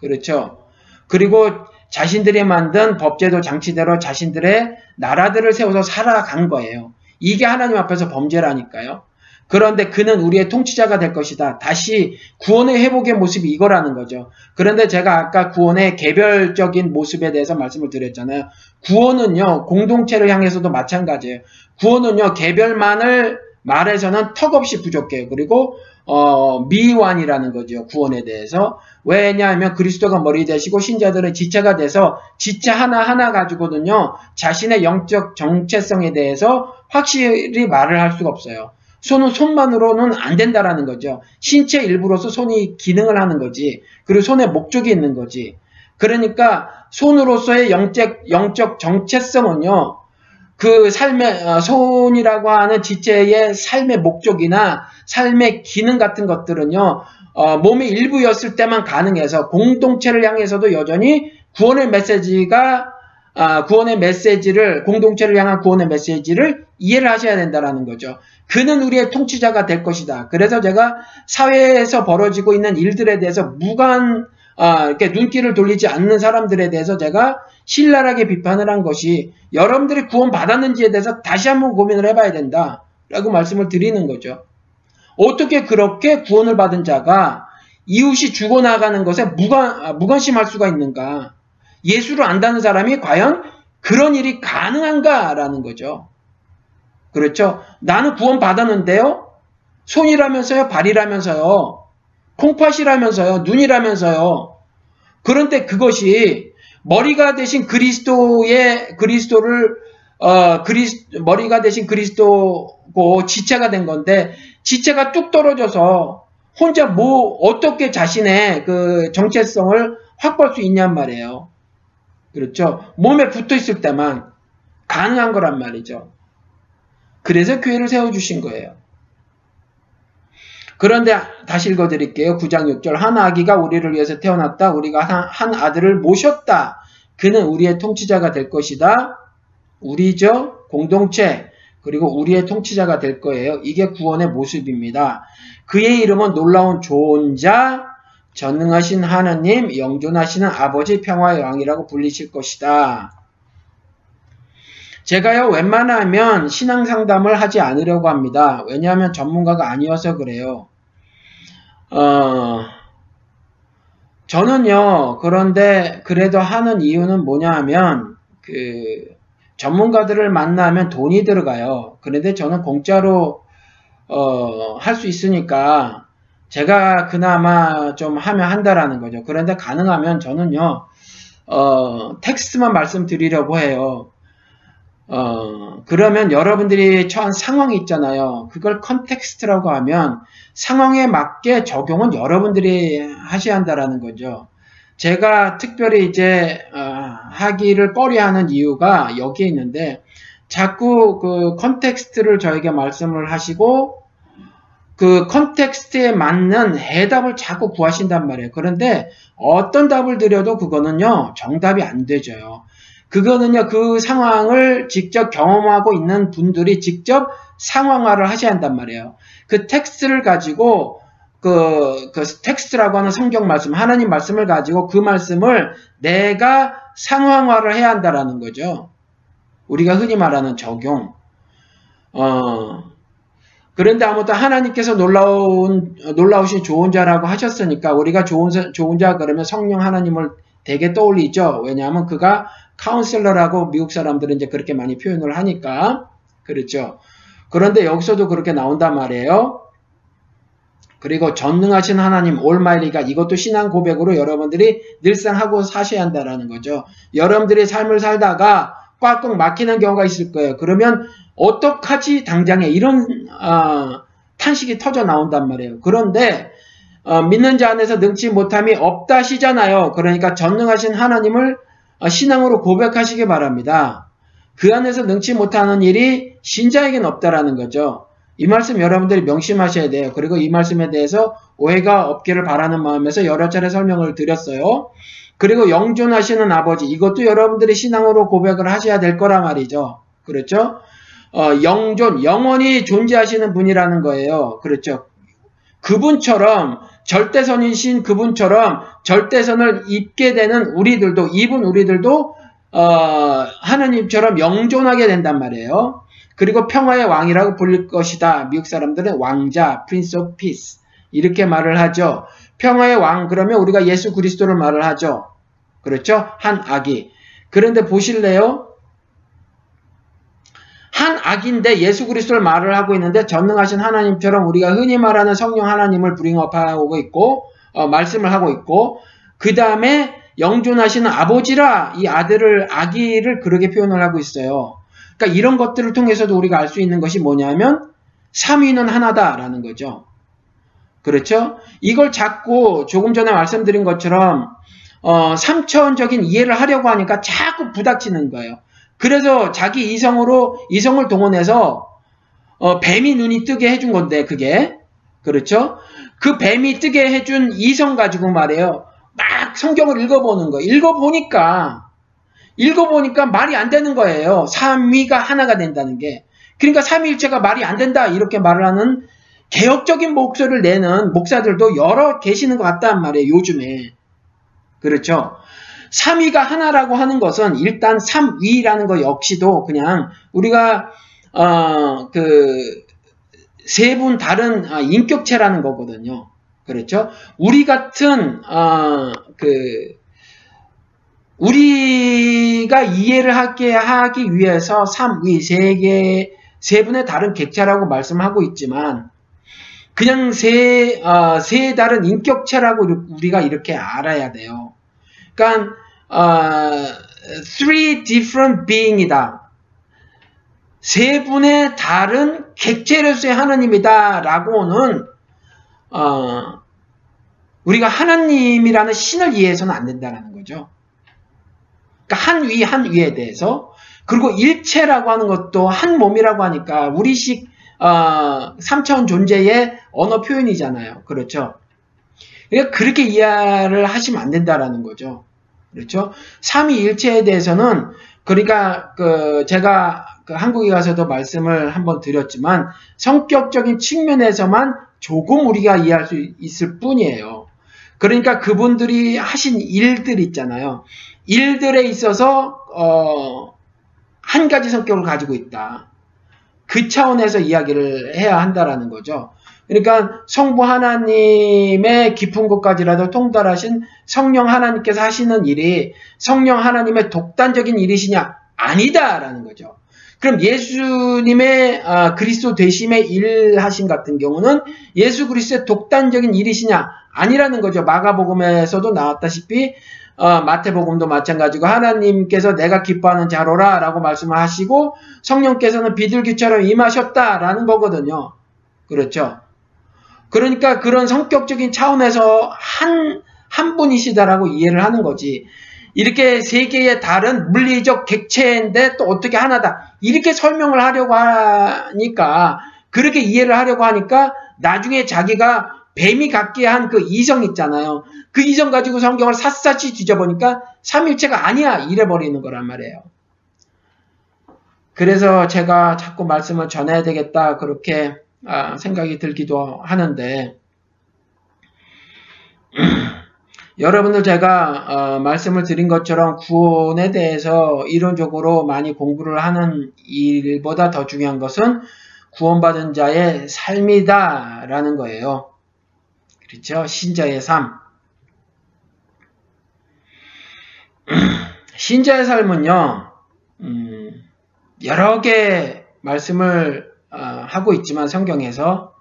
그렇죠? 그리고 자신들이 만든 법제도 장치대로 자신들의 나라들을 세워서 살아간 거예요. 이게 하나님 앞에서 범죄라니까요. 그런데 그는 우리의 통치자가 될 것이다. 다시 구원의 회복의 모습이 이거라는 거죠. 그런데 제가 아까 구원의 개별적인 모습에 대해서 말씀을 드렸잖아요. 구원은요, 공동체를 향해서도 마찬가지예요. 구원은요, 개별만을 말해서는 턱없이 부족해요. 그리고 어, 미완이라는 거죠. 구원에 대해서. 왜냐하면 그리스도가 머리 되시고 신자들은 지체가 돼서 지체 하나하나 가지고는요. 자신의 영적 정체성에 대해서 확실히 말을 할 수가 없어요. 손은 손만으로는 안 된다라는 거죠. 신체 일부로서 손이 기능을 하는 거지. 그리고 손에 목적이 있는 거지. 그러니까 손으로서의 영적, 영적 정체성은요. 그 삶의 어, 손이라고 하는 지체의 삶의 목적이나 삶의 기능 같은 것들은요. 어, 몸의 일부였을 때만 가능해서 공동체를 향해서도 여전히 구원의 메시지가 아, 구원의 메시지를 공동체를 향한 구원의 메시지를 이해를 하셔야 된다라는 거죠. 그는 우리의 통치자가 될 것이다. 그래서 제가 사회에서 벌어지고 있는 일들에 대해서 무관 아, 이렇게 눈길을 돌리지 않는 사람들에 대해서 제가 신랄하게 비판을 한 것이 여러분들이 구원 받았는지에 대해서 다시 한번 고민을 해봐야 된다. 라고 말씀을 드리는 거죠. 어떻게 그렇게 구원을 받은 자가 이웃이 죽어나가는 것에 무관, 아, 무관심할 수가 있는가? 예수를 안다는 사람이 과연 그런 일이 가능한가라는 거죠. 그렇죠? 나는 구원 받았는데요. 손이라면서요, 발이라면서요, 콩팥이라면서요, 눈이라면서요. 그런데 그것이 머리가 되신 그리스도의 그리스도를 어, 그리스 머리가 되신 그리스도고 지체가 된 건데 지체가 뚝 떨어져서 혼자 뭐 어떻게 자신의 그 정체성을 확보할 수 있냔 말이에요. 그렇죠? 몸에 붙어 있을 때만 가능한 거란 말이죠. 그래서 교회를 세워 주신 거예요. 그런데 다시 읽어드릴게요. 9장 6절 한 아기가 우리를 위해서 태어났다. 우리가 한, 아들을 모셨다. 그는 우리의 통치자가 될 것이다. 우리죠. 공동체. 그리고 우리의 통치자가 될 거예요. 이게 구원의 모습입니다. 그의 이름은 놀라운 존자, 전능하신 하나님, 영존하시는 아버지 평화의 왕이라고 불리실 것이다. 제가요, 웬만하면 신앙 상담을 하지 않으려고 합니다. 왜냐하면 전문가가 아니어서 그래요. 어, 저는요, 그런데 그래도 하는 이유는 뭐냐 하면, 그, 전문가들을 만나면 돈이 들어가요. 그런데 저는 공짜로, 어, 할 수 있으니까, 제가 그나마 좀 하면 한다라는 거죠. 그런데 가능하면 저는요, 어, 텍스트만 말씀드리려고 해요. 어, 그러면 여러분들이 처한 상황이 있잖아요. 그걸 context라고 하면 상황에 맞게 적용은 여러분들이 하셔야 한다라는 거죠. 제가 특별히 이제 어, 하기를 꺼려하는 이유가 여기에 있는데 자꾸 그 context를 저에게 말씀을 하시고 그 context에 맞는 해답을 자꾸 구하신단 말이에요. 그런데 어떤 답을 드려도 그거는요 정답이 안 되죠. 그거는요, 그 상황을 직접 경험하고 있는 분들이 직접 상황화를 하셔야 한단 말이에요. 그 텍스트를 가지고 그, 그 텍스트라고 하는 성경 말씀, 하나님 말씀을 가지고 그 말씀을 내가 상황화를 해야 한다라는 거죠. 우리가 흔히 말하는 적용. 어, 그런데 아무튼 하나님께서 놀라운, 놀라우신 좋은 자라고 하셨으니까 우리가 좋은, 좋은 자 그러면 성령 하나님을 되게 떠올리죠. 왜냐하면 그가 카운셀러라고 미국 사람들은 이제 그렇게 많이 표현을 하니까 그렇죠. 그런데 여기서도 그렇게 나온단 말이에요. 그리고 전능하신 하나님 올마이리가 이것도 신앙 고백으로 여러분들이 늘상 하고 사셔야 한다라는 거죠. 여러분들이 삶을 살다가 꽉꽉 막히는 경우가 있을 거예요. 그러면 어떡하지 당장에 이런 어, 탄식이 터져 나온단 말이에요. 그런데 어, 믿는 자 안에서 능치 못함이 없다시잖아요. 그러니까 전능하신 하나님을 아, 신앙으로 고백하시기 바랍니다. 그 안에서 능치 못하는 일이 신자에게는 없다라는 거죠. 이 말씀 여러분들이 명심하셔야 돼요. 그리고 이 말씀에 대해서 오해가 없기를 바라는 마음에서 여러 차례 설명을 드렸어요. 그리고 영존하시는 아버지 이것도 여러분들이 신앙으로 고백을 하셔야 될 거란 말이죠. 그렇죠? 어, 영존 영원히 존재하시는 분이라는 거예요. 그렇죠? 그분처럼 절대선이신 그분처럼 절대선을 입게 되는 우리들도 입은 우리들도 어, 하느님처럼 영존하게 된단 말이에요. 그리고 평화의 왕이라고 불릴 것이다. 미국 사람들은 왕자, Prince of Peace 이렇게 말을 하죠. 평화의 왕 그러면 우리가 예수 그리스도를 말을 하죠. 그렇죠? 한 아기. 그런데 보실래요? 한 악인데 예수 그리스도를 말을 하고 있는데 전능하신 하나님처럼 우리가 흔히 말하는 성령 하나님을 브링업하고 있고 어, 말씀을 하고 있고 그 다음에 영존하시는 아버지라 이 아들을 아기를 그렇게 표현을 하고 있어요. 그러니까 이런 것들을 통해서도 우리가 알 수 있는 것이 뭐냐면 삼위는 하나다라는 거죠. 그렇죠? 이걸 자꾸 조금 전에 말씀드린 것처럼 어, 3차원적인 이해를 하려고 하니까 자꾸 부닥치는 거예요. 그래서 자기 이성으로 이성을 동원해서 어, 뱀이 눈이 뜨게 해준 건데 그게 그렇죠? 그 뱀이 뜨게 해준 이성 가지고 말이에요. 막 성경을 읽어보는 거. 읽어보니까 읽어보니까 말이 안 되는 거예요. 삼위가 하나가 된다는 게. 그러니까 삼위일체가 말이 안 된다 이렇게 말을 하는 개혁적인 목소리를 내는 목사들도 여러 계시는 것 같단 말이에요. 요즘에. 그렇죠? 3위가 하나라고 하는 것은 일단 3위라는 것 역시도 그냥 우리가 어, 그 세 분 다른 아, 인격체라는 거거든요. 그렇죠? 우리 같은 어, 그 우리가 이해를 하게 하기 위해서 3위 세 개, 세 분의 다른 객체라고 말씀하고 있지만, 그냥 세, 어, 세 다른 인격체라고 우리가 이렇게 알아야 돼요. 그러니까 어, three different being이다. 세 분의 다른 객체로서의 하나님이다라고는 어, 우리가 하나님이라는 신을 이해해서는 안 된다는 거죠. 그러니까 한 위, 한 위에 대해서 그리고 일체라고 하는 것도 한 몸이라고 하니까 우리식 어, 3차원 존재의 언어 표현이잖아요. 그렇죠? 그러니까 그렇게 이해를 하시면 안 된다라는 거죠. 그렇죠? 삼위일체에 대해서는 그러니까 그 제가 그 한국에 가서도 말씀을 한번 드렸지만 성격적인 측면에서만 조금 우리가 이해할 수 있을 뿐이에요. 그러니까 그분들이 하신 일들 있잖아요. 일들에 있어서 어, 한 가지 성격을 가지고 있다. 그 차원에서 이야기를 해야 한다라는 거죠. 그러니까 성부 하나님의 깊은 곳까지라도 통달하신 성령 하나님께서 하시는 일이 성령 하나님의 독단적인 일이시냐? 아니다라는 거죠. 그럼 예수님의 아, 그리스도 되심의 일하신 같은 경우는 예수 그리스도의 독단적인 일이시냐? 아니라는 거죠. 마가복음에서도 나왔다시피 어, 마태복음도 마찬가지고 하나님께서 내가 기뻐하는 자로라 라고 말씀을 하시고 성령께서는 비둘기처럼 임하셨다라는 거거든요. 그렇죠. 그러니까 그런 성격적인 차원에서 한, 한 분이시다라고 이해를 하는 거지. 이렇게 세 개의 다른 물리적 객체인데 또 어떻게 하나다. 이렇게 설명을 하려고 하니까, 그렇게 이해를 하려고 하니까 나중에 자기가 뱀이 갖게 한 그 이성 있잖아요. 그 이성 가지고 성경을 샅샅이 뒤져보니까 삼일체가 아니야. 이래버리는 거란 말이에요. 그래서 제가 자꾸 말씀을 전해야 되겠다. 그렇게 아, 생각이 들기도 하는데 (clears throat) 여러분들 제가 어, 말씀을 드린 것처럼 구원에 대해서 이론적으로 많이 공부를 하는 일보다 더 중요한 것은 구원받은 자의 삶이다라는 거예요. 그렇죠? 신자의 삶. (clears throat) 신자의 삶은요, 음, 여러 개 말씀을 어, 하고 있지만 성경에서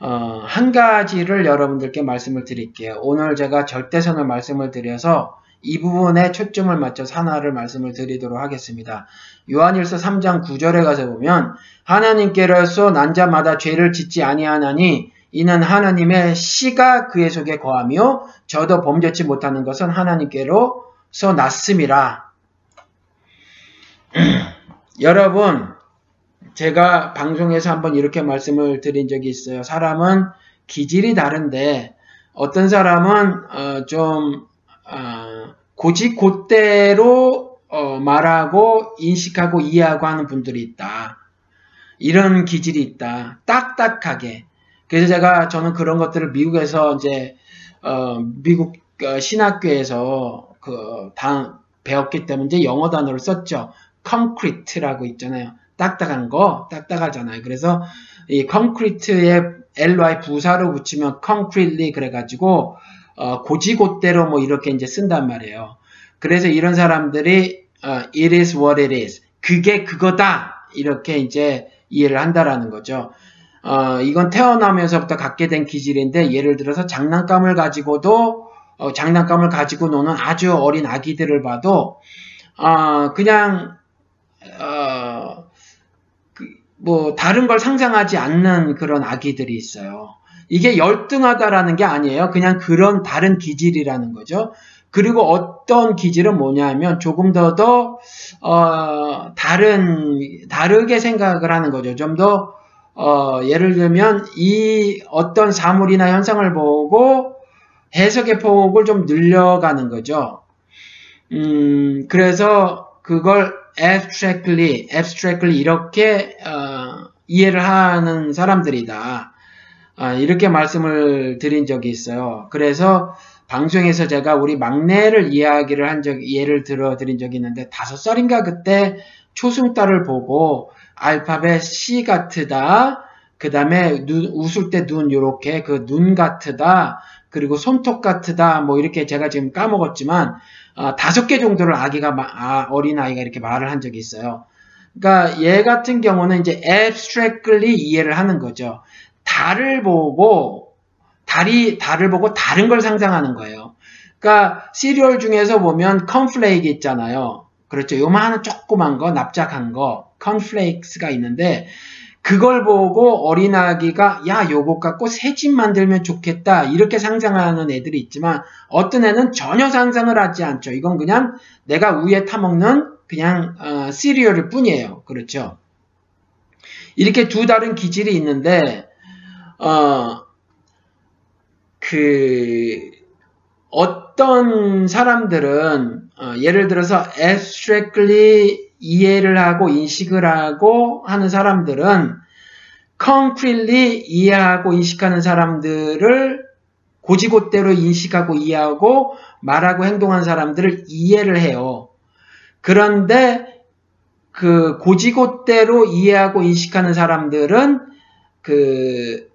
어, 한 가지를 여러분들께 말씀을 드릴게요. 오늘 제가 절대선을 말씀을 드려서 이 부분에 초점을 맞춰서 하나를 말씀을 드리도록 하겠습니다. 요한일서 3장 9절에 가서 보면 하나님께로서 난 자마다 죄를 짓지 아니하나니 이는 하나님의 씨가 그의 속에 거하며 저도 범죄치 못하는 것은 하나님께로서 났음이라. (clears throat) 여러분, 제가 방송에서 한번 이렇게 말씀을 드린 적이 있어요. 사람은 기질이 다른데 어떤 사람은 어, 좀 어, 고지 곧대로 어, 말하고 인식하고 이해하고 하는 분들이 있다. 이런 기질이 있다. 딱딱하게. 그래서 제가 저는 그런 것들을 미국에서 이제 어, 미국 어, 신학교에서 그다 배웠기 때문에 이제 영어 단어를 썼죠. concrete라고 있잖아요. 딱딱한 거, 딱딱하잖아요. 그래서 이 concrete에 ly 부사로 붙이면 concretely 그래가지고 어, 고지곳대로 뭐 이렇게 이제 쓴단 말이에요. 그래서 이런 사람들이 어, it is what it is. 그게 그거다. 이렇게 이제 이해를 한다라는 거죠. 어, 이건 태어나면서부터 갖게 된 기질인데 예를 들어서 장난감을 가지고도 어, 장난감을 가지고 노는 아주 어린 아기들을 봐도 어, 그냥 어, 그, 뭐 다른 걸 상상하지 않는 그런 아기들이 있어요. 이게 열등하다라는 게 아니에요. 그냥 그런 다른 기질이라는 거죠. 그리고 어떤 기질은 뭐냐면 조금 더 더, 어, 다른, 다르게 생각을 하는 거죠. 좀 더, 어, 예를 들면 이 어떤 사물이나 현상을 보고 해석의 폭을 좀 늘려가는 거죠. 음, 그래서 그걸 abstractly, abstractly 이렇게, 어, 이해를 하는 사람들이다. 어, 이렇게 말씀을 드린 적이 있어요. 그래서 방송에서 제가 우리 막내를 이야기를 한 적, 예를 들어 드린 적이 있는데, 다섯 살인가 그때 초승달을 보고, 알파벳 C 같으다, 그 다음에 웃을 때 눈, 요렇게, 그 눈 같으다, 그리고 손톱 같으다, 뭐 이렇게 제가 지금 까먹었지만, 어, 다섯 개 정도를 아기가, 아, 어린 아이가 이렇게 말을 한 적이 있어요. 그러니까 얘 같은 경우는 이제 abstractly 이해를 하는 거죠. 달을 보고 달이 달을 보고 다른 걸 상상하는 거예요. 그러니까 시리얼 중에서 보면 컨플레이크 있잖아요. 그렇죠. 요만한 조그만 거, 납작한 거, 컨플레이크스가 있는데 그걸 보고 어린아기가 야 요거 갖고 새 집 만들면 좋겠다 이렇게 상상하는 애들이 있지만 어떤 애는 전혀 상상을 하지 않죠. 이건 그냥 내가 우에 타먹는 그냥 어, 시리얼일 뿐이에요. 그렇죠. 이렇게 두 다른 기질이 있는데 어, 그 어떤 사람들은 어, 예를 들어서 abstractly 이해를 하고 인식을 하고 하는 사람들은 concretely 이해하고 인식하는 사람들을 고지곳대로 인식하고 이해하고 말하고 행동하는 사람들을 이해를 해요. 그런데 그 고지곳대로 이해하고 인식하는 사람들은 그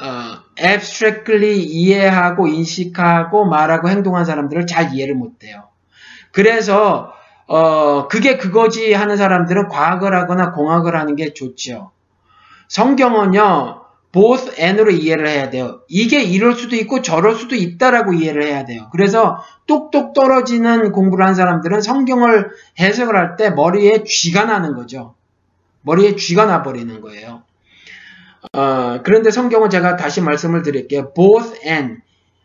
어, abstractly 이해하고 인식하고 말하고 행동하는 사람들을 잘 이해를 못해요. 그래서 어, 그게 그거지 하는 사람들은 과학을 하거나 공학을 하는 게 좋죠. 성경은요, both and로 이해를 해야 돼요. 이게 이럴 수도 있고 저럴 수도 있다라고 이해를 해야 돼요. 그래서 똑똑 떨어지는 공부를 한 사람들은 성경을 해석을 할 때 머리에 쥐가 나는 거죠. 머리에 쥐가 나버리는 거예요. 어, 그런데 성경은 제가 다시 말씀을 드릴게요. both and,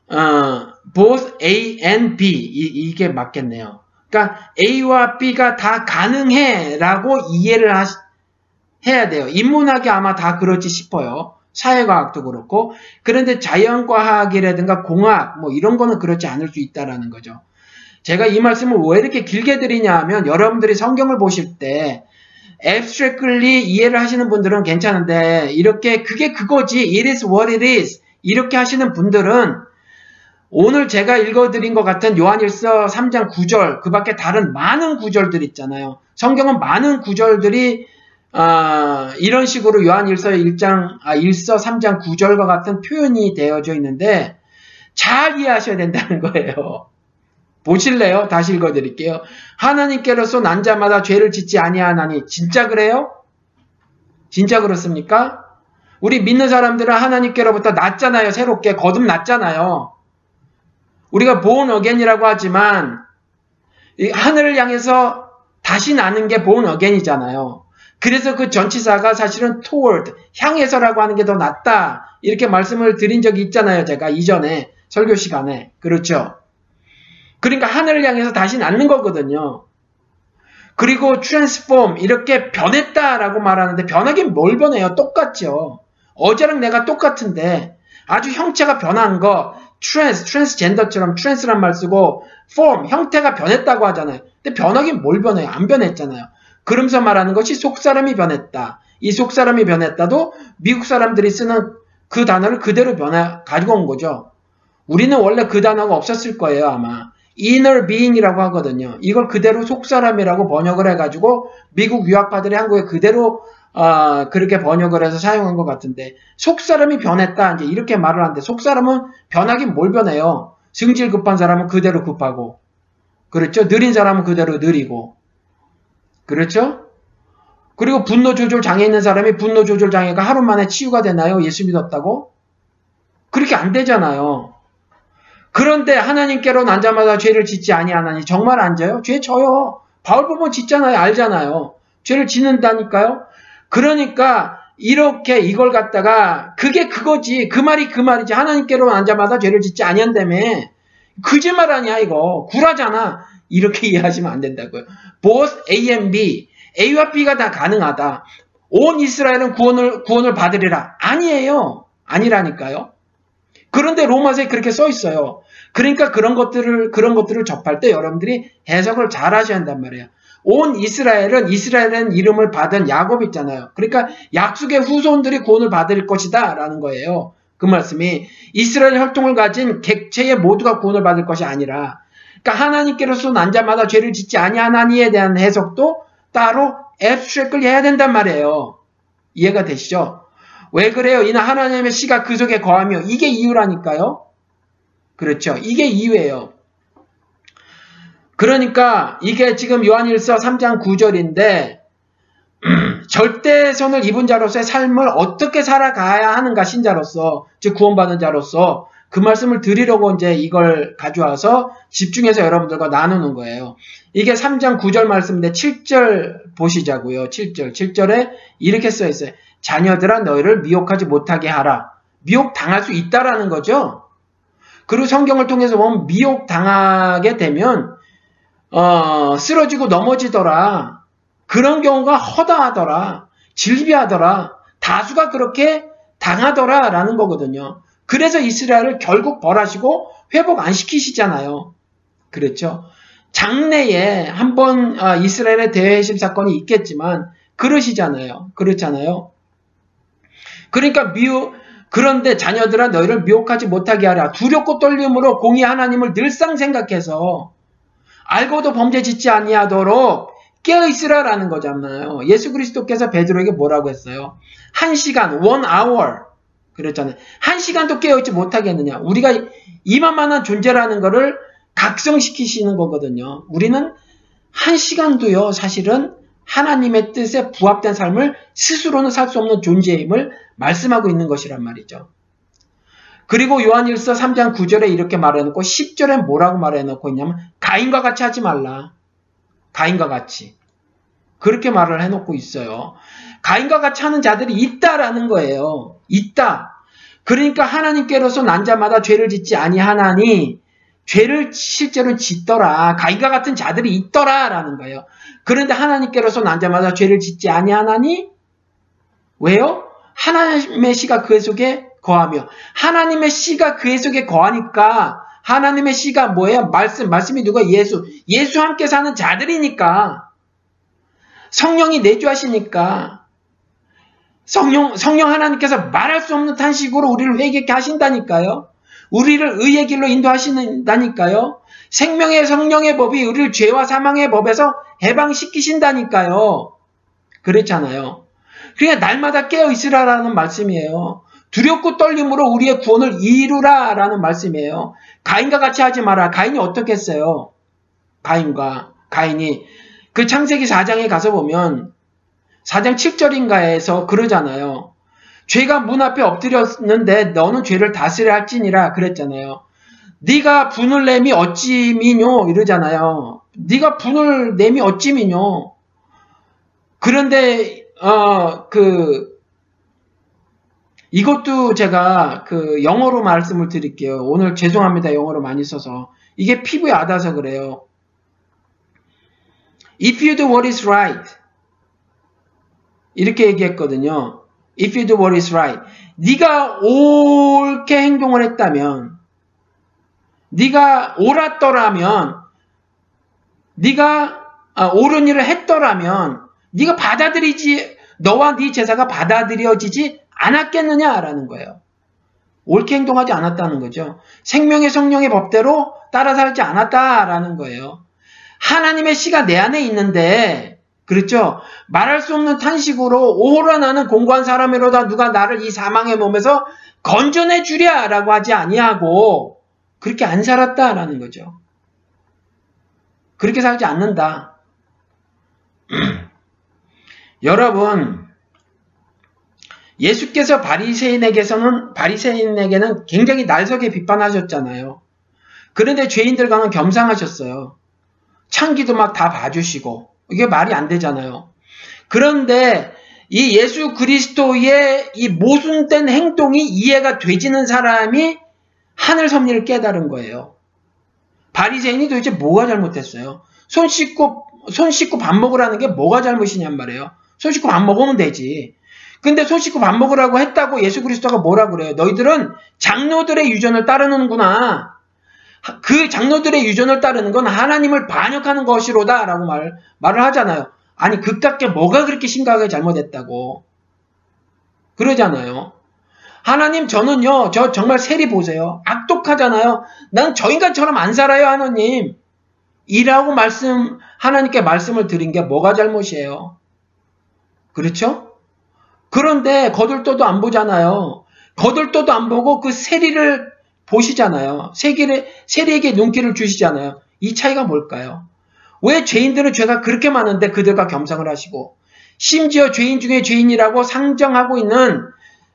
어, both A and B 이, 게 맞겠네요. 그러니까 A와 B가 다 가능해 라고 이해를 하, 해야 돼요. 인문학이 아마 다 그렇지 싶어요. 사회과학도 그렇고 그런데 자연과학이라든가 공학 뭐 이런 거는 그렇지 않을 수 있다라는 거죠. 제가 이 말씀을 왜 이렇게 길게 드리냐 하면 여러분들이 성경을 보실 때 abstractly 이해를 하시는 분들은 괜찮은데 이렇게 그게 그거지 it is what it is 이렇게 하시는 분들은 오늘 제가 읽어드린 것 같은 요한일서 3장 9절 그 밖에 다른 많은 구절들 있잖아요. 성경은 많은 구절들이 어, 이런 식으로 요한일서 1장 아, 1서 3장 9절과 같은 표현이 되어져 있는데 잘 이해하셔야 된다는 거예요. 보실래요? 다시 읽어드릴게요. 하나님께로서 난 자마다 죄를 짓지 아니하나니 진짜 그래요? 진짜 그렇습니까? 우리 믿는 사람들은 하나님께로부터 낫잖아요. 새롭게 거듭났잖아요. 우리가 보온 어겐이라고 하지만 하늘을 향해서 다시 나는 게 보온 어겐이잖아요. 그래서 그 전치사가 사실은 toward, 향해서라고 하는 게 더 낫다. 이렇게 말씀을 드린 적이 있잖아요. 제가 이전에 설교 시간에. 그렇죠. 그러니까 하늘을 향해서 다시 낳는 거거든요. 그리고 transform 이렇게 변했다라고 말하는데 변하긴 뭘 변해요? 똑같죠. 어제랑 내가 똑같은데 아주 형체가 변한 거 trans, transgender처럼 trans란 말 쓰고 form, 형태가 변했다고 하잖아요. 근데 변하긴 뭘 변해요? 안 변했잖아요. 그러면서 말하는 것이 속사람이 변했다. 이 속사람이 변했다도 미국 사람들이 쓰는 그 단어를 그대로 변해 가지고 온 거죠. 우리는 원래 그 단어가 없었을 거예요, 아마. inner being이라고 하거든요. 이걸 그대로 속사람이라고 번역을 해가지고 미국 유학파들이 한국에 그대로 어, 그렇게 번역을 해서 사용한 것 같은데 속사람이 변했다 이제 이렇게 말을 하는데 속사람은 변하긴 뭘 변해요? 승질 급한 사람은 그대로 급하고 그렇죠? 느린 사람은 그대로 느리고 그렇죠? 그리고 분노 조절 장애 있는 사람이 분노 조절 장애가 하루 만에 치유가 되나요? 예수 믿었다고? 그렇게 안 되잖아요. 그런데 하나님께로 난자마다 죄를 짓지 아니하나니 정말 앉아요? 죄 져요. 바울 보면 짓잖아요. 알잖아요. 죄를 짓는다니까요. 그러니까 이렇게 이걸 갖다가 그게 그거지. 그 말이 그 말이지. 하나님께로 앉아마다 죄를 짓지 아니한다며. 거짓말 아니야 이거. 구라잖아. 이렇게 (laughs) 이해하시면 안 된다고요. both A and B. A와 B가 다 가능하다. 온 이스라엘은 구원을 구원을 받으리라. 아니에요. 아니라니까요. 그런데 로마서에 그렇게 써 있어요. 그러니까 그런 것들을 그런 것들을 접할 때 여러분들이 해석을 잘 하셔야 한단 말이에요. 온 이스라엘은 이스라엘은 이름을 받은 야곱 있잖아요. 그러니까 약속의 후손들이 구원을 받을 것이다 라는 거예요. 그 말씀이 이스라엘 혈통을 가진 객체의 모두가 구원을 받을 것이 아니라 그러니까 하나님께로서 난 자마다 죄를 짓지 아니하나니에 대한 해석도 따로 앱스트랙을 해야 된단 말이에요. 이해가 되시죠? 왜 그래요? 이는 하나님의 씨가 그 속에 거하며 이게 이유라니까요. 그렇죠. 이게 이유예요. 그러니까 이게 지금 요한일서 3장 9절인데 절대선을 입은 자로서의 삶을 어떻게 살아가야 하는가 신자로서 즉 구원받은 자로서 그 말씀을 드리려고 이제 이걸 가져와서 집중해서 여러분들과 나누는 거예요. 이게 3장 9절 말씀인데 7절 보시자고요. 7절. 7절에 이렇게 써 있어요. 자녀들아 너희를 미혹하지 못하게 하라. 미혹 당할 수 있다라는 거죠. 그리고 성경을 통해서 보면 미혹 당하게 되면 어, 쓰러지고 넘어지더라. 그런 경우가 허다하더라. 질비하더라. 다수가 그렇게 당하더라 라는 거거든요. 그래서 이스라엘을 결국 벌하시고 회복 안 시키시잖아요. 그렇죠. 장래에 한번 아, 이스라엘의 대회심 사건이 있겠지만 그러시잖아요. 그렇잖아요. 그러니까 미혹 그런데 자녀들아 너희를 미혹하지 못하게 하라. 두렵고 떨림으로 공의 하나님을 늘상 생각해서 알고도 범죄 짓지 아니하도록 깨어 있으라라는 거잖아요. 예수 그리스도께서 베드로에게 뭐라고 했어요? 한 시간, one hour 그랬잖아요. 한 시간도 깨어 있지 못하겠느냐? 우리가 이만만한 존재라는 것을 각성시키시는 거거든요. 우리는 한 시간도요, 사실은 하나님의 뜻에 부합된 삶을 스스로는 살 수 없는 존재임을 말씀하고 있는 것이란 말이죠. 그리고 요한일서 3장 9절에 이렇게 말해놓고 10절에 뭐라고 말해놓고 있냐면 가인과 같이 하지 말라. 가인과 같이. 그렇게 말을 해놓고 있어요. 가인과 같이 하는 자들이 있다라는 거예요. 있다. 그러니까 하나님께로서 난 자마다 죄를 짓지 아니하나니 죄를 실제로 짓더라. 가인과 같은 자들이 있더라라는 거예요. 그런데 하나님께로서 난 자마다 죄를 짓지 아니하나니 왜요? 하나님의 씨가 그 속에 거하며 하나님의 씨가 그의 속에 거하니까 하나님의 씨가 뭐예요? 말씀, 말씀이 누가 예수, 예수 함께 사는 자들이니까 성령이 내주하시니까 성령, 성령 하나님께서 말할 수 없는 탄식으로 우리를 회개케 하신다니까요. 우리를 의의 길로 인도하신다니까요. 생명의 성령의 법이 우리를 죄와 사망의 법에서 해방시키신다니까요. 그렇잖아요. 그러니까 날마다 깨어 있으라라는 말씀이에요. 두렵고 떨림으로 우리의 구원을 이루라 라는 말씀이에요. 가인과 같이 하지 마라. 가인이 어떻게 했어요? 가인과 가인이 그 창세기 4장에 가서 보면 4장 7절인가에서 그러잖아요. 죄가 문 앞에 엎드렸는데 너는 죄를 다스려 할지니라 그랬잖아요. 네가 분을 내미 어찌 미뇨 이러잖아요. 네가 분을 내미 어찌 미뇨. 그런데 어그 이것도 제가 그 영어로 말씀을 드릴게요. 오늘 죄송합니다. 영어로 많이 써서. 이게 피부에 닿아서 그래요. If you do what is right. 이렇게 얘기했거든요. If you do what is right. 네가 옳게 행동을 했다면 네가 옳았더라면 네가 아, 옳은 일을 했더라면 네가 받아들이지 너와 네 제사가 받아들여지지 않았겠느냐라는 거예요. 옳게 행동하지 않았다는 거죠. 생명의 성령의 법대로 따라 살지 않았다라는 거예요. 하나님의 씨가 내 안에 있는데 그렇죠. 말할 수 없는 탄식으로 오호라 나는 공고한 사람이로다 누가 나를 이 사망의 몸에서 건져내 주랴라고 하지 아니하고 그렇게 안 살았다라는 거죠. 그렇게 살지 않는다. (clears throat) 여러분 예수께서 바리새인에게서는 바리새인에게는 굉장히 날석에 비판하셨잖아요. 그런데 죄인들과는 겸상하셨어요. 창기도 막 다 봐주시고 이게 말이 안 되잖아요. 그런데 이 예수 그리스도의 이 모순된 행동이 이해가 되지는 사람이 하늘 섭리를 깨달은 거예요. 바리새인이 도대체 뭐가 잘못했어요? 손 씻고 손 씻고 밥 먹으라는 게 뭐가 잘못이냔 말이에요. 손 씻고 밥 먹으면 되지. 근데 손 씻고 밥 먹으라고 했다고 예수 그리스도가 뭐라 그래요? 너희들은 장로들의 유전을 따르는구나. 그 장로들의 유전을 따르는 건 하나님을 반역하는 것이로다 라고 말, 말을 하잖아요. 아니 그깟게 뭐가 그렇게 심각하게 잘못했다고 그러잖아요. 하나님 저는요 저 정말 세리 보세요. 악독하잖아요. 난 저 인간처럼 안 살아요 하나님. 이라고 말씀 하나님께 말씀을 드린 게 뭐가 잘못이에요? 그렇죠? 그런데 거들떠도 안 보잖아요. 거들떠도 안 보고 그 세리를 보시잖아요. 세리를, 세리에게 눈길을 주시잖아요. 이 차이가 뭘까요? 왜 죄인들은 죄가 그렇게 많은데 그들과 겸상을 하시고 심지어 죄인 중에 죄인이라고 상정하고 있는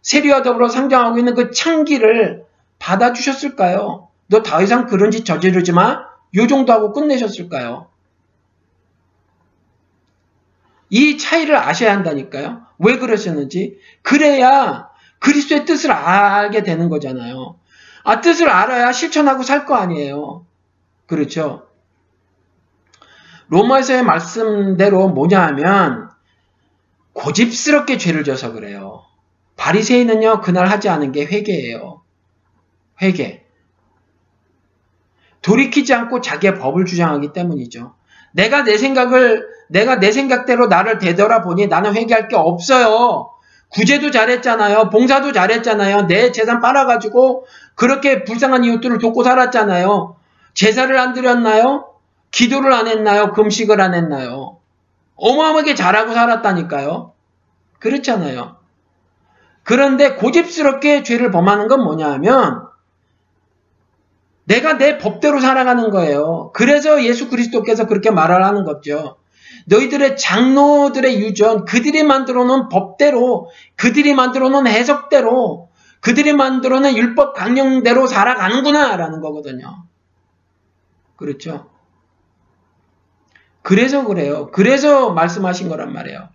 세리와 더불어 상정하고 있는 그 창기를 받아주셨을까요? 너 더 이상 그런 짓 저지르지 마. 요 정도 하고 끝내셨을까요? 이 차이를 아셔야 한다니까요. 왜 그러셨는지. 그래야 그리스도의 뜻을 알게 되는 거잖아요. 아, 뜻을 알아야 실천하고 살 거 아니에요. 그렇죠? 로마에서의 말씀대로 뭐냐 하면 고집스럽게 죄를 져서 그래요. 바리새인은요 그날 하지 않은 게 회개예요. 회개. 돌이키지 않고 자기의 법을 주장하기 때문이죠. 내가 내 생각을 내가 내 생각대로 나를 되돌아보니 나는 회개할 게 없어요. 구제도 잘했잖아요. 봉사도 잘했잖아요. 내 재산 빨아가지고 그렇게 불쌍한 이웃들을 돕고 살았잖아요. 제사를 안 드렸나요? 기도를 안 했나요? 금식을 안 했나요? 어마어마하게 잘하고 살았다니까요. 그렇잖아요. 그런데 고집스럽게 죄를 범하는 건 뭐냐 하면 내가 내 법대로 살아가는 거예요. 그래서 예수 그리스도께서 그렇게 말을 하는 거죠. 너희들의 장로들의 유전, 그들이 만들어 놓은 법대로, 그들이 만들어 놓은 해석대로, 그들이 만들어 놓은 율법 강령대로 살아가는구나, 라는 거거든요. 그렇죠? 그래서 그래요. 그래서 말씀하신 거란 말이에요.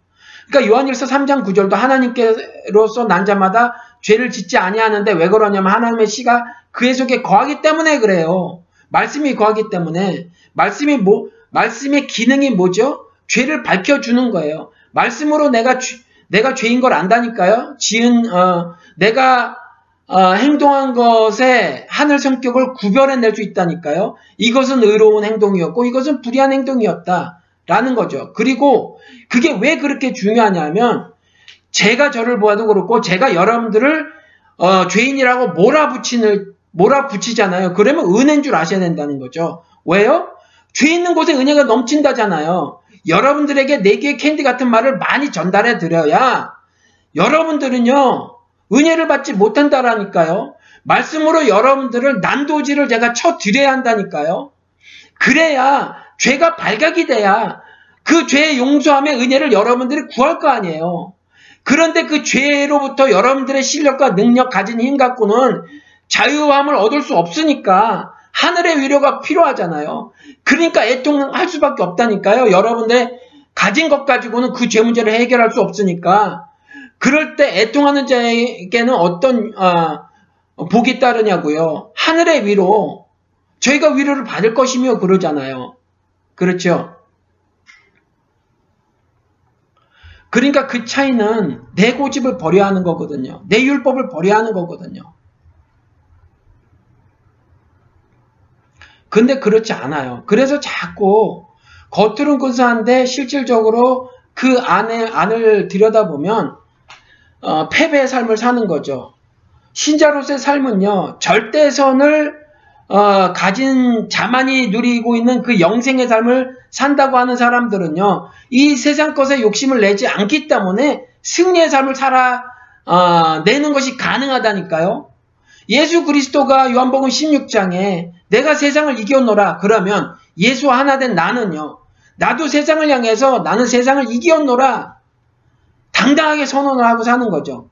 그러니까 요한일서 3장 9절도 하나님께로서 난 자마다 죄를 짓지 아니하는데 왜 그러냐면 하나님의 씨가 그의 속에 거하기 때문에 그래요. 말씀이 거하기 때문에 말씀이 뭐 말씀의 기능이 뭐죠? 죄를 밝혀주는 거예요. 말씀으로 내가 내가 죄인 걸 안다니까요. 지은 어, 내가 어, 행동한 것에 하늘 성격을 구별해낼 수 있다니까요. 이것은 의로운 행동이었고 이것은 불의한 행동이었다. 라는 거죠. 그리고 그게 왜 그렇게 중요하냐면 제가 저를 보아도 그렇고 제가 여러분들을 어, 죄인이라고 몰아붙이는 몰아붙이잖아요. 그러면 은혜인 줄 아셔야 된다는 거죠. 왜요? 죄 있는 곳에 은혜가 넘친다잖아요. 여러분들에게 네 개의 캔디 같은 말을 많이 전달해 드려야 여러분들은요 은혜를 받지 못한다라니까요. 말씀으로 여러분들을 난도질을 제가 쳐 드려야 한다니까요. 그래야 죄가 발각이 돼야 그 죄의 용서함의 은혜를 여러분들이 구할 거 아니에요. 그런데 그 죄로부터 여러분들의 실력과 능력 가진 힘 갖고는 자유함을 얻을 수 없으니까 하늘의 위로가 필요하잖아요. 그러니까 애통할 수밖에 없다니까요. 여러분들 가진 것 가지고는 그 죄 문제를 해결할 수 없으니까 그럴 때 애통하는 자에게는 어떤 어, 복이 따르냐고요. 하늘의 위로 저희가 위로를 받을 것이며 그러잖아요. 그렇죠. 그러니까 그 차이는 내 고집을 버려야 하는 거거든요. 내 율법을 버려야 하는 거거든요. 근데 그렇지 않아요. 그래서 자꾸 겉으로는 근사한데 실질적으로 그 안에 안을 들여다보면 어, 패배의 삶을 사는 거죠. 신자로서의 삶은요 절대선을 어, 가진 자만이 누리고 있는 그 영생의 삶을 산다고 하는 사람들은요 이 세상 것에 욕심을 내지 않기 때문에 승리의 삶을 살아 어, 내는 것이 가능하다니까요. 예수 그리스도가 요한복음 16장에 내가 세상을 이겨노라 그러면 예수 하나 된 나는요 나도 세상을 향해서 나는 세상을 이겨노라 당당하게 선언을 하고 사는 거죠.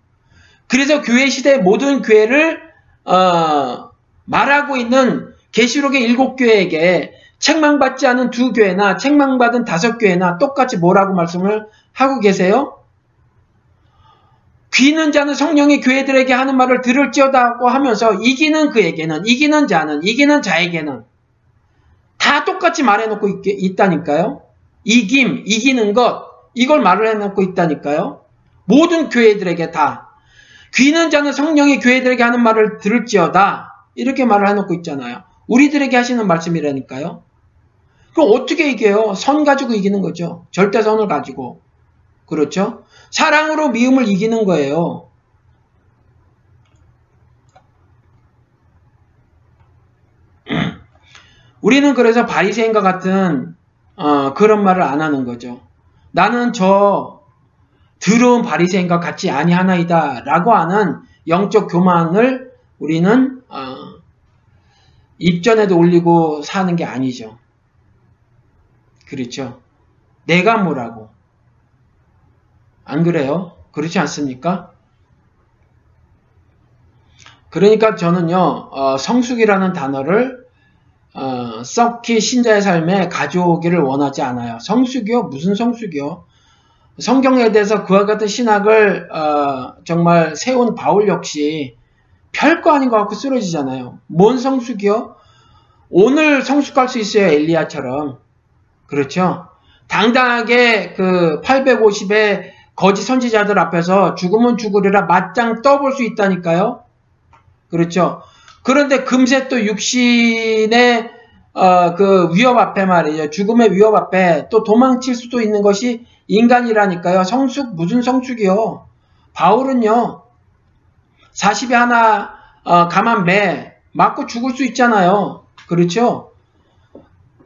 그래서 교회 시대의 모든 교회를 어, 말하고 있는 계시록의 일곱 교회에게 책망받지 않은 두 교회나 책망받은 다섯 교회나 똑같이 뭐라고 말씀을 하고 계세요? 귀는 자는 성령이 교회들에게 하는 말을 들을지어다고 하면서 이기는 그에게는 이기는 자는 이기는 자에게는 다 똑같이 말해놓고 있, 다니까요 이김, 이기는 것 이걸 말을 해놓고 있다니까요. 모든 교회들에게 다 귀는 자는 성령이 교회들에게 하는 말을 들을지어다 이렇게 말을 해놓고 있잖아요. 우리들에게 하시는 말씀이라니까요. 그럼 어떻게 이겨요? 선 가지고 이기는 거죠. 절대선을 가지고. 그렇죠? 사랑으로 미움을 이기는 거예요. (clears throat) 우리는 그래서 바리새인과 같은 어, 그런 말을 안 하는 거죠. 나는 저 더러운 바리새인과 같이 아니하나이다 라고 하는 영적 교만을 우리는 어, 입전에도 올리고 사는 게 아니죠. 그렇죠. 내가 뭐라고. 안 그래요? 그렇지 않습니까? 그러니까 저는요, 어, 성숙이라는 단어를 어, 썩히 신자의 삶에 가져오기를 원하지 않아요. 성숙이요? 무슨 성숙이요? 성경에 대해서 그와 같은 신학을 어, 정말 세운 바울 역시 별거 아닌 것 같고 쓰러지잖아요. 뭔 성숙이요? 오늘 성숙할 수 있어요. 엘리야처럼. 그렇죠? 당당하게 그 850의 거짓 선지자들 앞에서 죽으면 죽으리라 맞짱 떠볼 수 있다니까요. 그렇죠? 그런데 금세 또 육신의 어, 그 위협 앞에 말이죠. 죽음의 위협 앞에 또 도망칠 수도 있는 것이 인간이라니까요. 성숙, 무슨 성숙이요? 바울은요, 40에 하나, 어, 가만 매, 맞고 죽을 수 있잖아요. 그렇죠?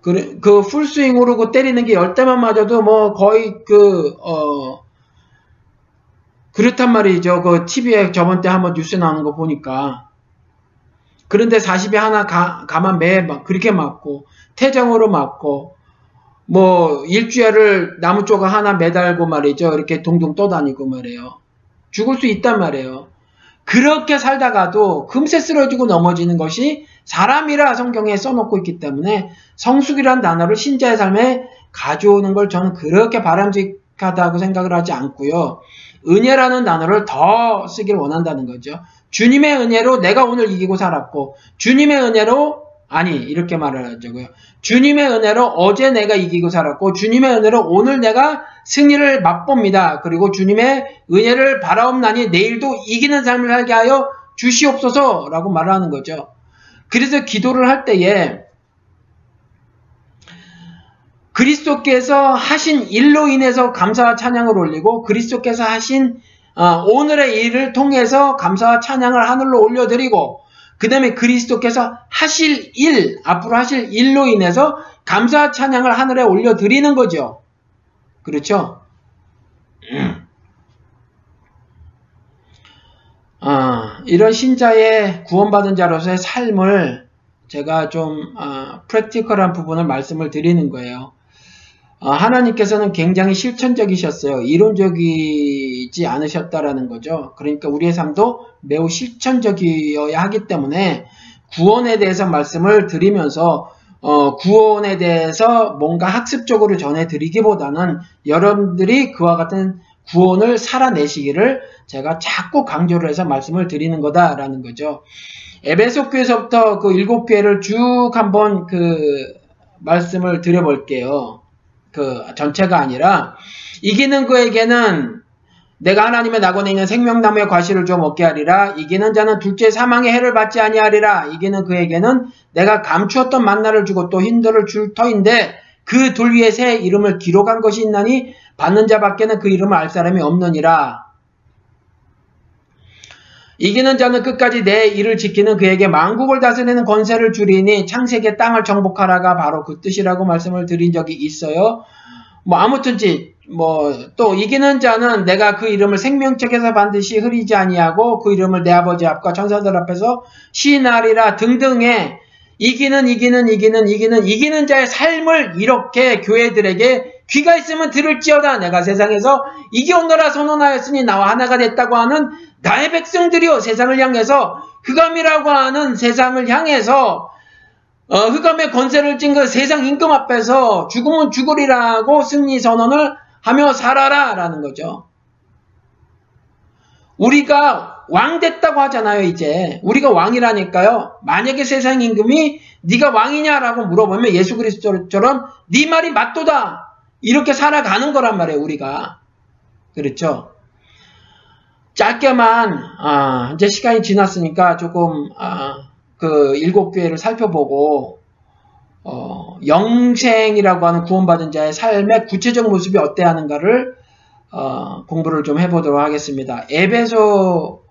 그, 그 풀스윙으로 그 때리는 게 열 대만 맞아도 뭐 거의 그, 어, 그렇단 말이죠. 그 TV에 저번 때 한번 뉴스 나오는 거 보니까. 그런데 40에 하나 가, 가만 매, 그렇게 맞고, 태정으로 맞고, 뭐, 일주일을 나무 조각 하나 매달고 말이죠. 이렇게 동동 떠다니고 말이에요. 죽을 수 있단 말이에요. 그렇게 살다가도 금세 쓰러지고 넘어지는 것이 사람이라 성경에 써놓고 있기 때문에 성숙이란 단어를 신자의 삶에 가져오는 걸 저는 그렇게 바람직하다고 생각을 하지 않고요. 은혜라는 단어를 더 쓰길 원한다는 거죠. 주님의 은혜로 내가 오늘 이기고 살았고 주님의 은혜로 아니 이렇게 말을 하자고요. 주님의 은혜로 어제 내가 이기고 살았고 주님의 은혜로 오늘 내가 승리를 맛봅니다. 그리고 주님의 은혜를 바라옵나니 내일도 이기는 삶을 살게 하여 주시옵소서라고 말하는 거죠. 그래서 기도를 할 때에 그리스도께서 하신 일로 인해서 감사와 찬양을 올리고 그리스도께서 하신 어, 오늘의 일을 통해서 감사와 찬양을 하늘로 올려드리고 그 다음에 그리스도께서 하실 일, 앞으로 하실 일로 인해서 감사와 찬양을 하늘에 올려드리는 거죠. 그렇죠? 어, 이런 신자의 구원받은 자로서의 삶을 제가 좀 어, 프랙티컬한 부분을 말씀을 드리는 거예요. 어, 하나님께서는 굉장히 실천적이셨어요. 이론적이지 않으셨다라는 거죠. 그러니까 우리의 삶도 매우 실천적이어야 하기 때문에 구원에 대해서 말씀을 드리면서 어, 구원에 대해서 뭔가 학습적으로 전해드리기보다는 여러분들이 그와 같은 구원을 살아내시기를 제가 자꾸 강조를 해서 말씀을 드리는 거다라는 거죠. 에베소 교에서부터 그 일곱 교회를 쭉 한번 그 말씀을 드려볼게요. 그 전체가 아니라 이기는 그에게는 내가 하나님의 낙원에 있는 생명나무의 과실을 좀 먹게 하리라. 이기는 자는 둘째 사망의 해를 받지 아니하리라. 이기는 그에게는 내가 감추었던 만나를 주고 또 힌들을 줄 터인데 그둘 위에 새 이름을 기록한 것이 있나니 받는 자밖에는 그 이름을 알 사람이 없느니라. 이기는 자는 끝까지 내 일을 지키는 그에게 만국을 다스리는 권세를 주리니 창세기의 땅을 정복하라가 바로 그 뜻이라고 말씀을 드린 적이 있어요. 뭐 아무튼지 뭐 또 이기는 자는 내가 그 이름을 생명책에서 반드시 흐리지 아니하고 그 이름을 내 아버지 앞과 천사들 앞에서 시인하리라 등등의 이기는 이기는 이기는 이기는 이기는 자의 삶을 이렇게 교회들에게 귀가 있으면 들을지어다. 내가 세상에서 이겨오너라 선언하였으니 나와 하나가 됐다고 하는 나의 백성들이요. 세상을 향해서 흑암이라고 하는 세상을 향해서 어, 흑암의 권세를 쥔그 세상 임금 앞에서 죽으면 죽으리라고 승리 선언을 하며 살아라 라는 거죠. 우리가 왕 됐다고 하잖아요 이제. 우리가 왕이라니까요. 만약에 세상 임금이 네가 왕이냐라고 물어보면 예수 그리스도처럼 네 말이 맞도다 이렇게 살아가는 거란 말이에요 우리가 그렇죠 짧게만 아, 이제 시간이 지났으니까 조금 아, 그 일곱 교회를 살펴보고 어, 영생이라고 하는 구원받은 자의 삶의 구체적 모습이 어때 하는가를 어, 공부를 좀 해보도록 하겠습니다. 에베소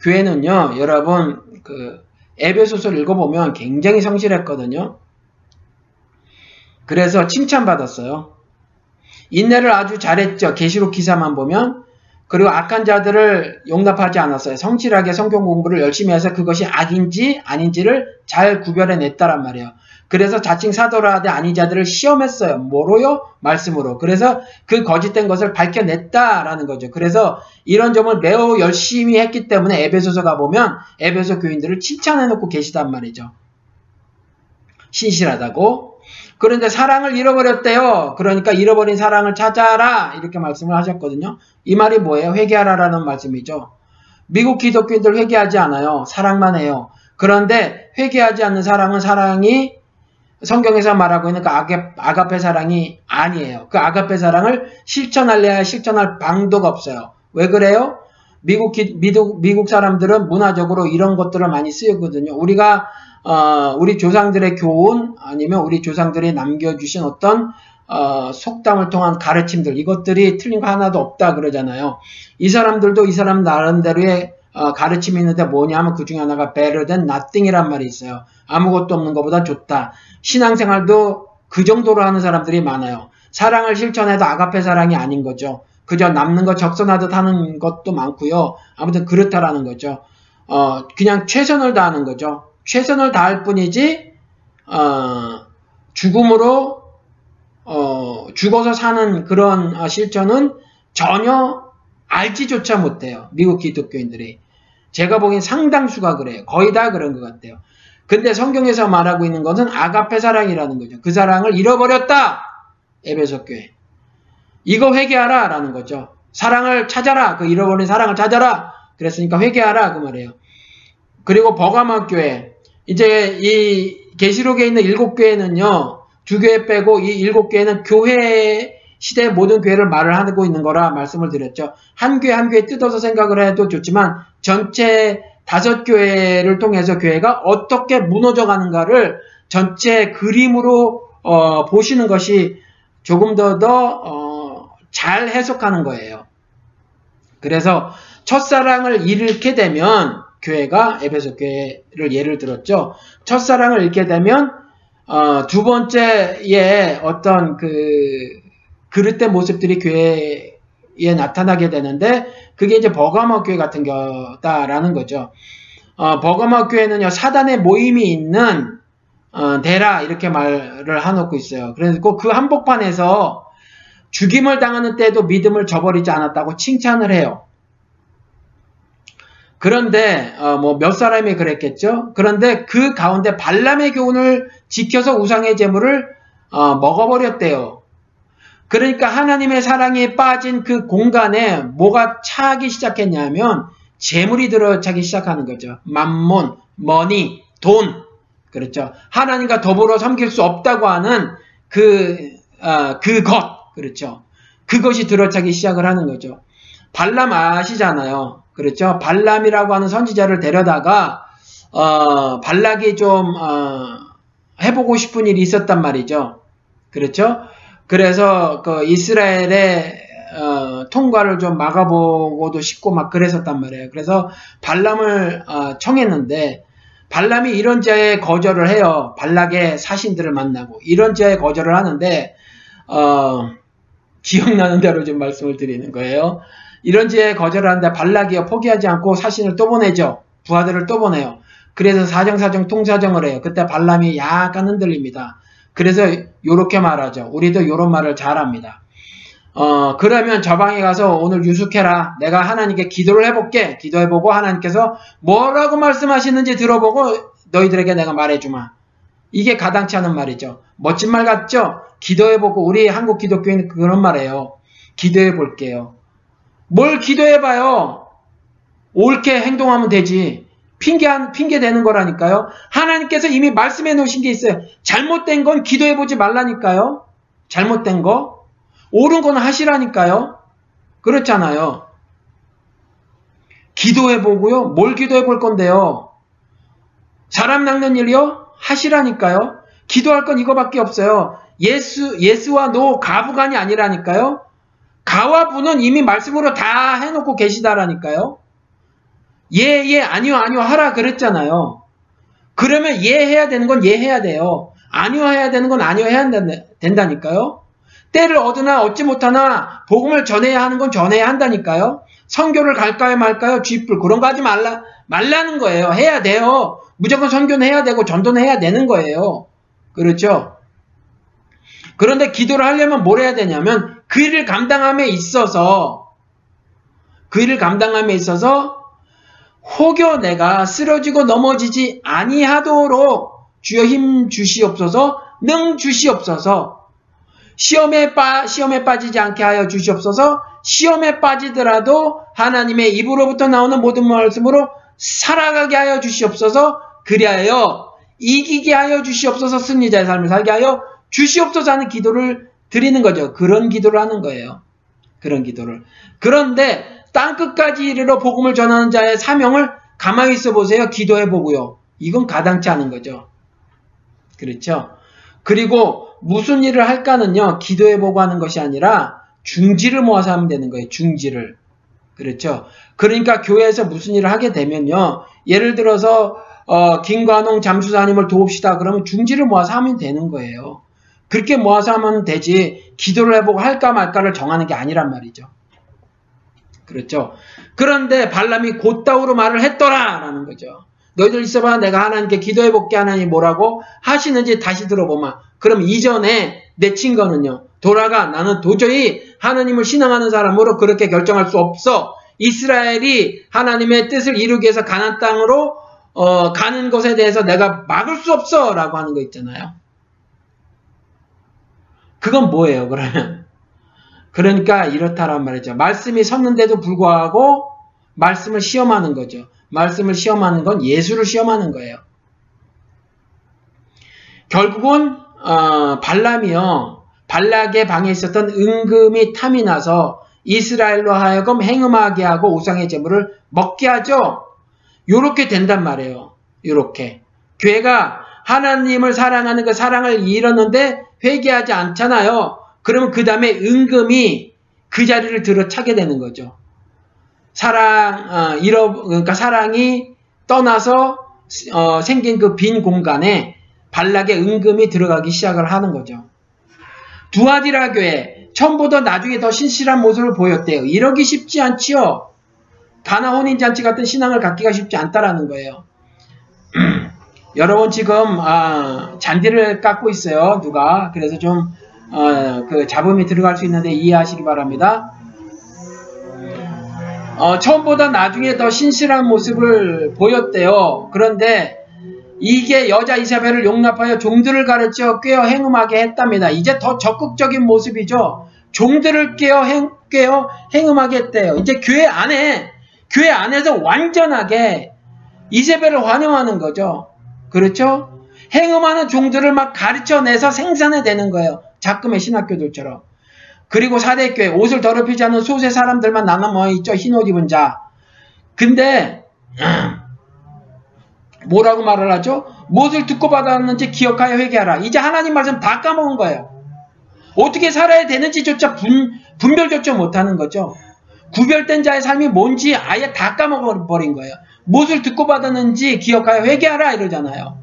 교회는요, 여러분 그 에베소서를 읽어보면 굉장히 성실했거든요. 그래서 칭찬받았어요. 인내를 아주 잘했죠. 계시록 기사만 보면 그리고 악한 자들을 용납하지 않았어요. 성실하게 성경 공부를 열심히 해서 그것이 악인지 아닌지를 잘 구별해 냈다란 말이에요. 그래서 자칭 사도라되 아닌 자들을 시험했어요. 뭐로요? 말씀으로. 그래서 그 거짓된 것을 밝혀냈다라는 거죠. 그래서 이런 점을 매우 열심히 했기 때문에 에베소서 가 보면 에베소 교인들을 칭찬해 놓고 계시단 말이죠. 신실하다고. 그런데 사랑을 잃어버렸대요. 그러니까 잃어버린 사랑을 찾아라. 이렇게 말씀을 하셨거든요. 이 말이 뭐예요? 회개하라라는 말씀이죠. 미국 기독교인들 회개하지 않아요. 사랑만 해요. 그런데 회개하지 않는 사랑은 사랑이 성경에서 말하고 있는 그 아가페 사랑이 아니에요. 그 아가페 사랑을 실천할래야 실천할 방도가 없어요. 왜 그래요? 미국, 미국, 미국 사람들은 문화적으로 이런 것들을 많이 쓰거든요. 우리가, 어, 우리 조상들의 교훈, 아니면 우리 조상들이 남겨주신 어떤, 어, 속담을 통한 가르침들, 이것들이 틀린 거 하나도 없다 그러잖아요. 이 사람들도 이 사람 나름대로의 어, 가르침이 있는데 뭐냐면 그 중에 하나가 better than nothing이란 말이 있어요. 아무것도 없는 것보다 좋다. 신앙생활도 그 정도로 하는 사람들이 많아요. 사랑을 실천해도 아가페 사랑이 아닌 거죠. 그저 남는 거 적선하듯 하는 것도 많고요. 아무튼 그렇다라는 거죠. 어, 그냥 최선을 다하는 거죠. 최선을 다할 뿐이지 어, 죽음으로 어, 죽어서 사는 그런 어, 실천은 전혀 알지조차 못해요. 미국 기독교인들이. 제가 보기엔 상당수가 그래요. 거의 다 그런 것 같아요. 근데 성경에서 말하고 있는 것은 아가페 사랑이라는 거죠. 그 사랑을 잃어버렸다. 에베소 교회. 이거 회개하라 라는 거죠. 사랑을 찾아라. 그 잃어버린 사랑을 찾아라. 그랬으니까 회개하라 그 말이에요. 그리고 버가마 교회. 이제 이 계시록에 있는 일곱 교회는요. 두 교회 빼고 이 일곱 교회는 교회 시대 모든 교회를 말을 하고 있는 거라 말씀을 드렸죠. 한 교회 한 교회 뜯어서 생각을 해도 좋지만 전체 다섯 교회를 통해서 교회가 어떻게 무너져 가는가를 전체 그림으로 어, 보시는 것이 조금 더더잘 어, 해석하는 거예요. 그래서 첫사랑을 잃게 되면 교회가 에베소 교회를 예를 들었죠. 첫사랑을 잃게 되면 어, 두 번째에 어떤 그 그릇된 모습들이 교회에 나타나게 되는데 그게 이제 버가마 교회 같은 거다라는 거죠. 어, 버가마 교회는요 사단의 모임이 있는 어, 대라 이렇게 말을 하놓고 있어요. 그래서 그 한복판에서 죽임을 당하는 때도 믿음을 저버리지 않았다고 칭찬을 해요. 그런데 어, 뭐 몇 사람이 그랬겠죠. 그런데 그 가운데 발람의 교훈을 지켜서 우상의 제물을 어, 먹어버렸대요. 그러니까 하나님의 사랑에 빠진 그 공간에 뭐가 차기 시작했냐면 재물이 들어차기 시작하는 거죠. 만몬, 머니, 돈. 그렇죠. 하나님과 더불어 섬길 수 없다고 하는 그 어, 그것 그렇죠. 그것이 들어차기 시작을 하는 거죠. 발람 아시잖아요. 그렇죠. 발람이라고 하는 선지자를 데려다가 어, 발락이 좀 어, 해보고 싶은 일이 있었단 말이죠. 그렇죠. 그래서 그 이스라엘의 어, 통과를 좀 막아보고도 싶고 막 그랬었단 말이에요. 그래서 발람을 어, 청했는데 발람이 이런 자에 거절을 해요. 발락의 사신들을 만나고 이런 자에 거절을 하는데 어, 기억나는 대로 좀 말씀을 드리는 거예요. 이런 자에 거절을 하는데 발락이요 포기하지 않고 사신을 또 보내죠. 부하들을 또 보내요. 그래서 사정사정 통사정을 해요. 그때 발람이 약간 흔들립니다. 그래서 요렇게 말하죠. 우리도 요런 말을 잘합니다. 어, 그러면 저 방에 가서 오늘 유숙해라. 내가 하나님께 기도를 해볼게. 기도해보고 하나님께서 뭐라고 말씀하시는지 들어보고 너희들에게 내가 말해주마. 이게 가당치 않은 말이죠. 멋진 말 같죠? 기도해보고 우리 한국 기독교인은 그런 말이에요. 기도해볼게요. 뭘 기도해봐요? 옳게 행동하면 되지. 핑계, 핑계 대는 거라니까요. 하나님께서 이미 말씀해 놓으신 게 있어요. 잘못된 건 기도해보지 말라니까요. 잘못된 거. 옳은 건 하시라니까요. 그렇잖아요. 기도해 보고요. 뭘 기도해 볼 건데요. 사람 낚는 일이요? 하시라니까요. 기도할 건 이거밖에 없어요. 예수, 예수와 노 가부간이 아니라니까요. 가와 부는 이미 말씀으로 다 해놓고 계시다라니까요. 예, 예, 아니요, 아니요 하라 그랬잖아요. 그러면 예 해야 되는 건 예 해야 돼요. 아니요 해야 되는 건 아니요 해야 된다니까요. 때를 얻으나 얻지 못하나 복음을 전해야 하는 건 전해야 한다니까요. 선교를 갈까요 말까요? 쥐뿔 그런 거 하지 말라 말라는 거예요. 해야 돼요. 무조건 선교는 해야 되고 전도는 해야 되는 거예요. 그렇죠? 그런데 기도를 하려면 뭘 해야 되냐면 그 일을 감당함에 있어서 그 일을 감당함에 있어서 혹여 내가 쓰러지고 넘어지지 아니하도록 주여 힘 주시옵소서 능 주시옵소서 시험에 빠 시험에 빠지지 않게 하여 주시옵소서. 시험에 빠지더라도 하나님의 입으로부터 나오는 모든 말씀으로 살아가게 하여 주시옵소서. 그리하여 이기게 하여 주시옵소서. 승리자의 삶을 살게 하여 주시옵소서 하는 기도를 드리는 거죠. 그런 기도를 하는 거예요. 그런 기도를. 그런데 땅 끝까지 이르러 복음을 전하는 자의 사명을 가만히 있어 보세요. 기도해 보고요. 이건 가당치 않은 거죠. 그렇죠? 그리고 무슨 일을 할까는요, 기도해 보고 하는 것이 아니라 중지를 모아서 하면 되는 거예요, 중지를. 그렇죠. 그러니까 교회에서 무슨 일을 하게 되면요, 예를 들어서, 어, 김관홍 잠수사님을 도웁시다. 그러면 중지를 모아서 하면 되는 거예요. 그렇게 모아서 하면 되지, 기도를 해보고 할까 말까를 정하는 게 아니란 말이죠. 그렇죠. 그런데 발람이 곧다우로 말을 했더라! 라는 거죠. 너희들 있어봐 내가 하나님께 기도해볼게 하나님 뭐라고 하시는지 다시 들어보마. 그럼 이전에 내친 거는요. 돌아가 나는 도저히 하나님을 신앙하는 사람으로 그렇게 결정할 수 없어. 이스라엘이 하나님의 뜻을 이루기 위해서 가난 땅으로 어, 가는 것에 대해서 내가 막을 수 없어 라고 하는 거 있잖아요. 그건 뭐예요 그러면? 그러니까 이렇다란 말이죠. 말씀이 섰는데도 불구하고 말씀을 시험하는 거죠. 말씀을 시험하는 건 예수를 시험하는 거예요. 결국은 어, 발람이요. 발락의 방에 있었던 은금이 탐이 나서 이스라엘로 하여금 행음하게 하고 우상의 제물을 먹게 하죠. 요렇게 된단 말이에요. 요렇게. 교회가 하나님을 사랑하는 그 사랑을 잃었는데 회개하지 않잖아요. 그러면 그 다음에 은금이 그 자리를 들어차게 되는 거죠. 사랑 어, 잃어 그러니까 사랑이 떠나서 어, 생긴 그 빈 공간에 발락의 은금이 들어가기 시작을 하는 거죠. 두아디라 교회 처음보다 나중에 더 신실한 모습을 보였대요. 이러기 쉽지 않지요. 가나 혼인잔치 같은 신앙을 갖기가 쉽지 않다라는 거예요. (clears throat) 여러분 지금 아, 잔디를 깎고 있어요. 누가 그래서 좀그 어, 잡음이 들어갈 수 있는데 이해하시기 바랍니다. 어, 처음보다 나중에 더 신실한 모습을 보였대요. 그런데 이게 여자 이사벨을 용납하여 종들을 가르쳐 꿰어 행음하게 했답니다. 이제 더 적극적인 모습이죠. 종들을 깨어 행, 깨어 행음하게 했대요. 이제 교회 안에 교회 안에서 완전하게 이세벨을 환영하는 거죠. 그렇죠? 행음하는 종들을 막 가르쳐내서 생산해내는 거예요. 작금의 신학교들처럼. 그리고 사대교회 옷을 더럽히지 않는 소세 사람들만 남아 있죠. 흰옷 입은 자. 근데 (clears throat) 뭐라고 말을 하죠? 무엇을 듣고 받았는지 기억하여 회개하라. 이제 하나님 말씀 다 까먹은 거예요. 어떻게 살아야 되는지조차 분, 분별조차 못하는 거죠. 구별된 자의 삶이 뭔지 아예 다 까먹어버린 거예요. 무엇을 듣고 받았는지 기억하여 회개하라 이러잖아요.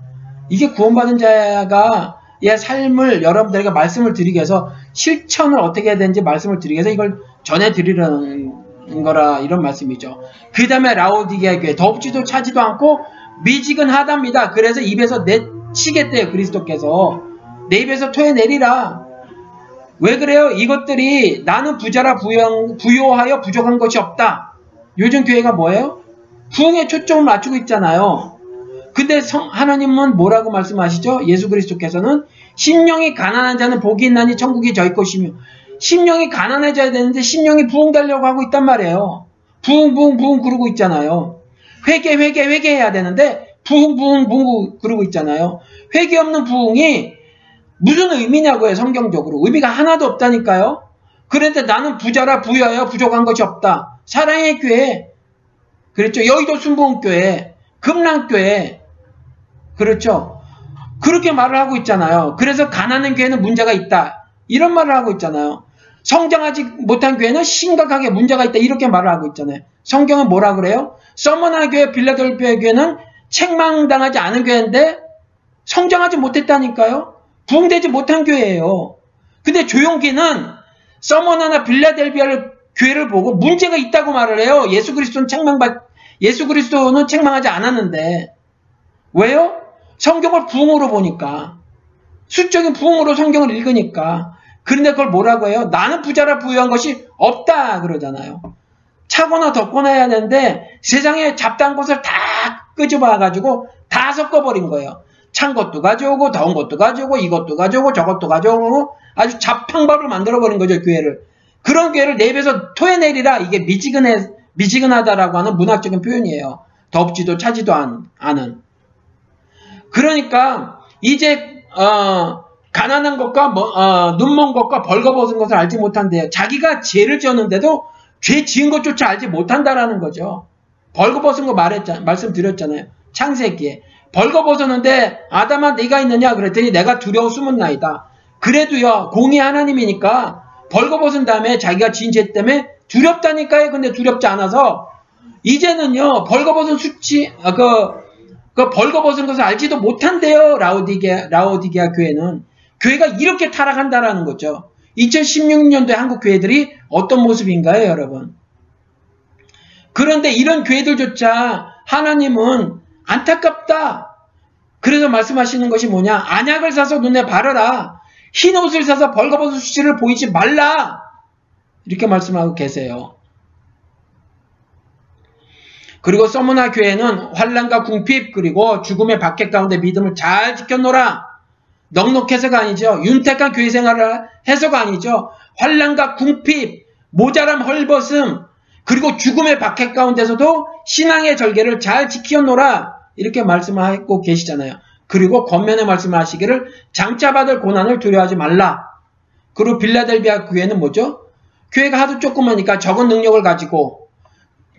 이게 구원받은 자가 의 삶을 여러분들에게 말씀을 드리기 위해서 실천을 어떻게 해야 되는지 말씀을 드리기 위해서 이걸 전해드리려는 거라 이런 말씀이죠. 그 다음에 라오디게아 교회 덥지도 차지도 않고 미지근하답니다. 그래서 입에서 내치겠대요. 그리스도께서. 내 입에서 토해내리라. 왜 그래요? 이것들이 나는 부자라 부영, 부요하여 부족한 것이 없다. 요즘 교회가 뭐예요? 부흥에 초점을 맞추고 있잖아요. 근데 성, 하나님은 뭐라고 말씀하시죠? 예수 그리스도께서는 심령이 가난한 자는 복이 있나니 천국이 저희 것이며 심령이 가난해져야 되는데 심령이 부흥 달려고 하고 있단 말이에요. 부흥 부흥 부흥 그러고 있잖아요. 회개 회개 회개해야 되는데 부흥 부흥 부흥 그러고 있잖아요. 회개 없는 부흥이 무슨 의미냐고요 성경적으로 의미가 하나도 없다니까요. 그런데 나는 부자라 부여야 부족한 것이 없다. 사랑의 교회 그렇죠. 여의도 순복음교회 금랑교회 그렇죠. 그렇게 말을 하고 있잖아요. 그래서 가난한 교회는 문제가 있다. 이런 말을 하고 있잖아요. 성장하지 못한 교회는 심각하게 문제가 있다. 이렇게 말을 하고 있잖아요. 성경은 뭐라 그래요? 서머나 교회, 빌라델피아 교회는 책망당하지 않은 교회인데 성장하지 못했다니까요. 부흥되지 못한 교회예요. 근데 조용기는 서머나나 빌라델비아를 교회를 보고 문제가 있다고 말을 해요. 예수 그리스도는 책망받 예수 그리스도는 책망하지 않았는데 왜요? 성경을 부흥으로 보니까 수적인 부흥으로 성경을 읽으니까 그런데 그걸 뭐라고 해요? 나는 부자라 부유한 것이 없다 그러잖아요. 차거나 덮거나 해야 되는데 세상에 잡다한 것을 다 끄집어 가지고 다 섞어버린 거예요. 찬 것도 가져오고 더운 것도 가져오고 이것도 가져오고 저것도 가져오고 아주 잡탕밥을 만들어버린 거죠 교회를. 그런 교회를 내 입에서 토해내리라 이게 미지근해 미지근하다라고 하는 문학적인 표현이에요. 덥지도 차지도 않은. 그러니까 이제 어, 가난한 것과 뭐, 어, 눈먼 것과 벌거벗은 것을 알지 못한대요. 자기가 죄를 지었는데도 죄 지은 것조차 알지 못한다라는 거죠. 벌거벗은 거 말했잖, 말씀드렸잖아요. 창세기에. 벌거벗었는데 아담아 네가 있느냐 그랬더니 내가 두려워 숨은 나이다. 그래도요 공이 하나님이니까 벌거벗은 다음에 자기가 지은 죄 때문에 두렵다니까요. 근데 두렵지 않아서 이제는요 벌거벗은 수치 아, 그, 그 벌거벗은 것을 알지도 못한대요. 라오디게 라오디게아 교회는 교회가 이렇게 타락한다라는 거죠. 2016년도에 한국 교회들이 어떤 모습인가요, 여러분? 그런데 이런 교회들조차 하나님은 안타깝다. 그래서 말씀하시는 것이 뭐냐? 안약을 사서 눈에 바르라. 흰 옷을 사서 벌거벗은 수치를 보이지 말라. 이렇게 말씀하고 계세요. 그리고 서문화 교회는 환란과 궁핍 그리고 죽음의 박해 가운데 믿음을 잘 지켜놓으라. 넉넉해서가 아니죠. 윤택한 교회 생활을 해서가 아니죠. 환란과 궁핍, 모자람 헐벗음, 그리고 죽음의 박해 가운데서도 신앙의 절개를 잘 지켜놓으라. 이렇게 말씀하고 계시잖아요. 그리고 겉면에 말씀하시기를 장차받을 고난을 두려워하지 말라. 그리고 빌라델비아 교회는 뭐죠? 교회가 하도 조그마니까 적은 능력을 가지고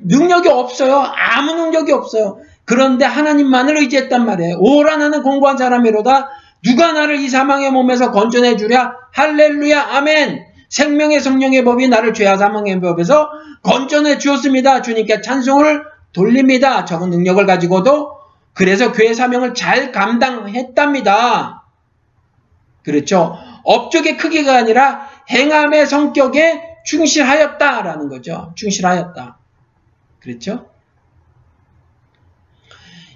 능력이 없어요. 아무 능력이 없어요. 그런데 하나님만을 의지했단 말이에요. 오라 나는 공부한 사람이로다. 누가 나를 이 사망의 몸에서 건져내 주랴? 할렐루야 아멘. 생명의 성령의 법이 나를 죄와 사망의 법에서 건져내 주었습니다. 주님께 찬송을 돌립니다. 적은 능력을 가지고도 그래서 교회 사명을 잘 감당했답니다. 그렇죠. 업적의 크기가 아니라 행함의 성격에 충실하였다라는 거죠. 충실하였다. 그렇죠?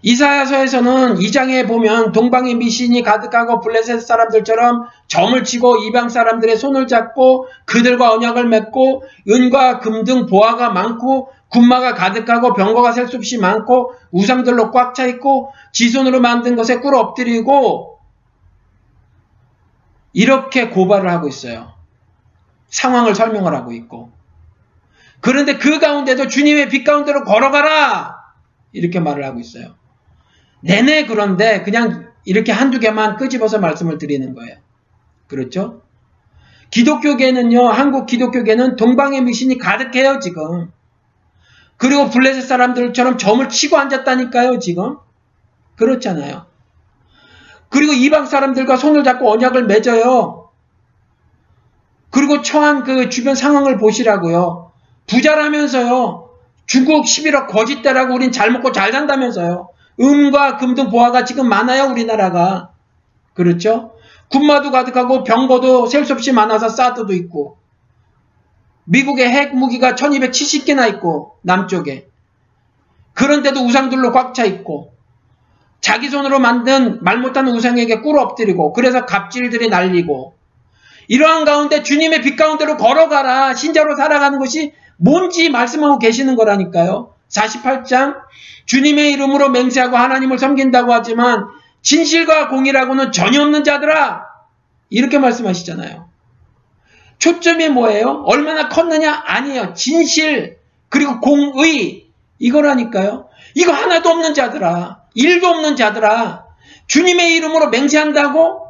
이사야서에서는 2장에 보면 동방의 미신이 가득하고 블레셋 사람들처럼 점을 치고 이방 사람들의 손을 잡고 그들과 언약을 맺고 은과 금 등 보화가 많고 군마가 가득하고 병거가 셀 수 없이 많고 우상들로 꽉 차 있고 지손으로 만든 것에 꿇어 엎드리고 이렇게 고발을 하고 있어요. 상황을 설명을 하고 있고 그런데 그 가운데도 주님의 빛 가운데로 걸어가라 이렇게 말을 하고 있어요. 내내 그런데 그냥 이렇게 한두 개만 끄집어서 말씀을 드리는 거예요. 그렇죠? 기독교계는요, 한국 기독교계는 동방의 미신이 가득해요, 지금. 그리고 블레셋 사람들처럼 점을 치고 앉았다니까요, 지금. 그렇잖아요. 그리고 이방 사람들과 손을 잡고 언약을 맺어요. 그리고 처한 그 주변 상황을 보시라고요. 부자라면서요. 중국 11억 거짓대라고 우린 잘 먹고 잘 산다면서요. 음과 금 등 보화가 지금 많아요, 우리나라가. 그렇죠? 군마도 가득하고 병거도 셀 수 없이 많아서 사드도 있고. 미국의 핵 무기가 1270개나 있고, 남쪽에. 그런데도 우상들로 꽉 차 있고, 자기 손으로 만든 말 못하는 우상에게 꿇어 엎드리고, 그래서 갑질들이 날리고, 이러한 가운데 주님의 빛 가운데로 걸어가라, 신자로 살아가는 것이 뭔지 말씀하고 계시는 거라니까요. 48장, 주님의 이름으로 맹세하고 하나님을 섬긴다고 하지만, 진실과 공이라고는 전혀 없는 자들아! 이렇게 말씀하시잖아요. 초점이 뭐예요? 얼마나 컸느냐? 아니에요. 진실, 그리고 공의, 이거라니까요. 이거 하나도 없는 자들아. 일도 없는 자들아. 주님의 이름으로 맹세한다고?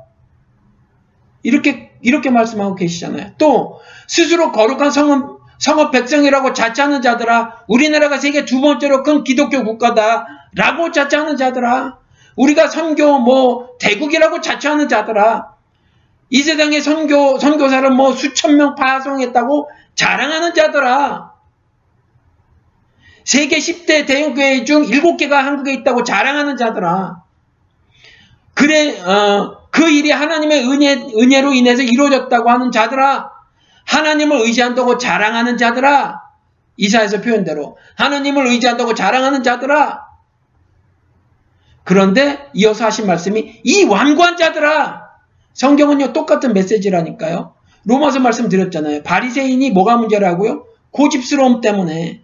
이렇게, 이렇게 말씀하고 계시잖아요. 또, 스스로 거룩한 성업, 성업 백성이라고 자처하는 자들아. 우리나라가 세계 두 번째로 큰 기독교 국가다. 라고 자처하는 자들아. 우리가 선교, 뭐, 대국이라고 자처하는 자들아. 이 세상에 선교, 선교사를 뭐 수천 명 파송했다고 자랑하는 자들아. 세계 10대 대형교회 중 7개가 한국에 있다고 자랑하는 자들아. 그래, 어, 그 일이 하나님의 은혜, 은혜로 인해서 이루어졌다고 하는 자들아. 하나님을 의지한다고 자랑하는 자들아. 이사에서 표현대로. 하나님을 의지한다고 자랑하는 자들아. 그런데 이어서 하신 말씀이 이 완고한 자들아. 성경은요 똑같은 메시지라니까요. 로마서 말씀드렸잖아요. 바리새인이 뭐가 문제라고요? 고집스러움 때문에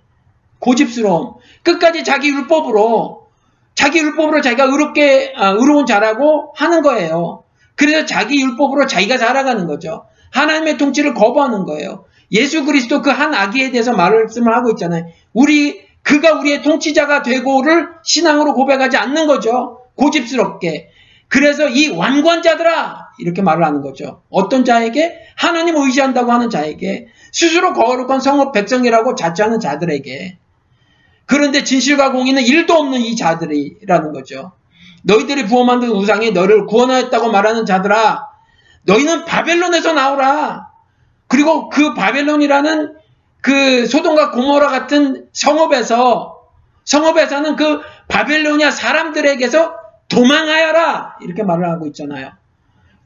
고집스러움. 끝까지 자기 율법으로 자기 율법으로 자기가 의롭게 아, 의로운 자라고 하는 거예요. 그래서 자기 율법으로 자기가 살아가는 거죠. 하나님의 통치를 거부하는 거예요. 예수 그리스도 그 한 아기에 대해서 말씀을 하고 있잖아요. 우리 그가 우리의 통치자가 되고를 신앙으로 고백하지 않는 거죠. 고집스럽게. 그래서 이 완관자들아 이렇게 말을 하는 거죠. 어떤 자에게 하나님을 의지한다고 하는 자에게 스스로 거룩한 성업 백성이라고 자처하는 자들에게 그런데 진실과 공의는 일도 없는 이 자들이라는 거죠. 너희들이 부어 만든 우상이 너를 구원하였다고 말하는 자들아 너희는 바벨론에서 나오라. 그리고 그 바벨론이라는 그 소돔과 고모라 같은 성읍에서 성읍에서는 그 바벨로니아 사람들에게서 도망하여라 이렇게 말을 하고 있잖아요.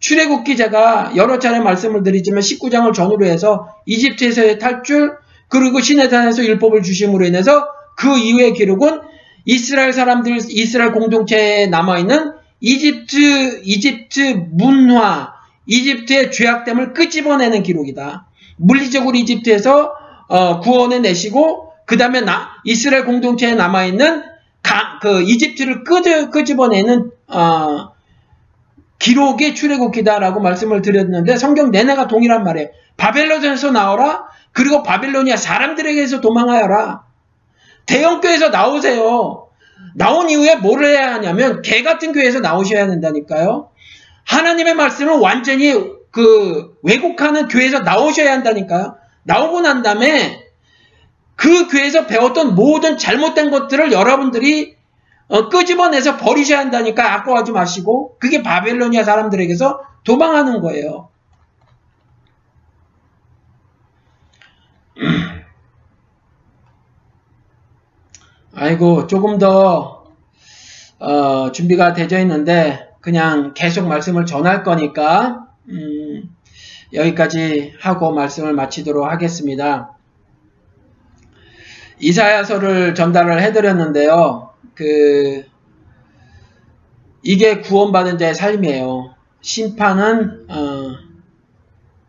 출애굽기 제가 여러 차례 말씀을 드리지만 19장을 전후로 해서 이집트에서의 탈출 그리고 시내산에서 율법을 주심으로 인해서 그 이후의 기록은 이스라엘 사람들 이스라엘 공동체에 남아 있는 이집트 이집트 문화 이집트의 죄악됨을 끄집어내는 기록이다. 물리적으로 이집트에서 어, 구원해 내시고 그 다음에 이스라엘 공동체에 남아 있는 그 이집트를 끄집, 끄집어내는 어, 기록의 출애굽기다라고 말씀을 드렸는데 성경 내내가 동일한 말이에요. 바벨론에서 나오라. 그리고 바벨로니아 사람들에게서 도망하여라. 대형 교회에서 나오세요. 나온 이후에 뭘 해야 하냐면 개 같은 교회에서 나오셔야 된다니까요. 하나님의 말씀을 완전히 그 왜곡하는 교회에서 나오셔야 한다니까요. 나오고 난 다음에 그 교회에서 배웠던 모든 잘못된 것들을 여러분들이 어, 끄집어내서 버리셔야 한다니까 아까워하지 마시고 그게 바벨로니아 사람들에게서 도망하는 거예요. (clears throat) 아이고 조금 더 어, 준비가 되어 있는데 그냥 계속 말씀을 전할 거니까 음, 여기까지 하고 말씀을 마치도록 하겠습니다. 이사야서를 전달을 해드렸는데요. 그 이게 구원받은 자의 삶이에요. 심판은 어,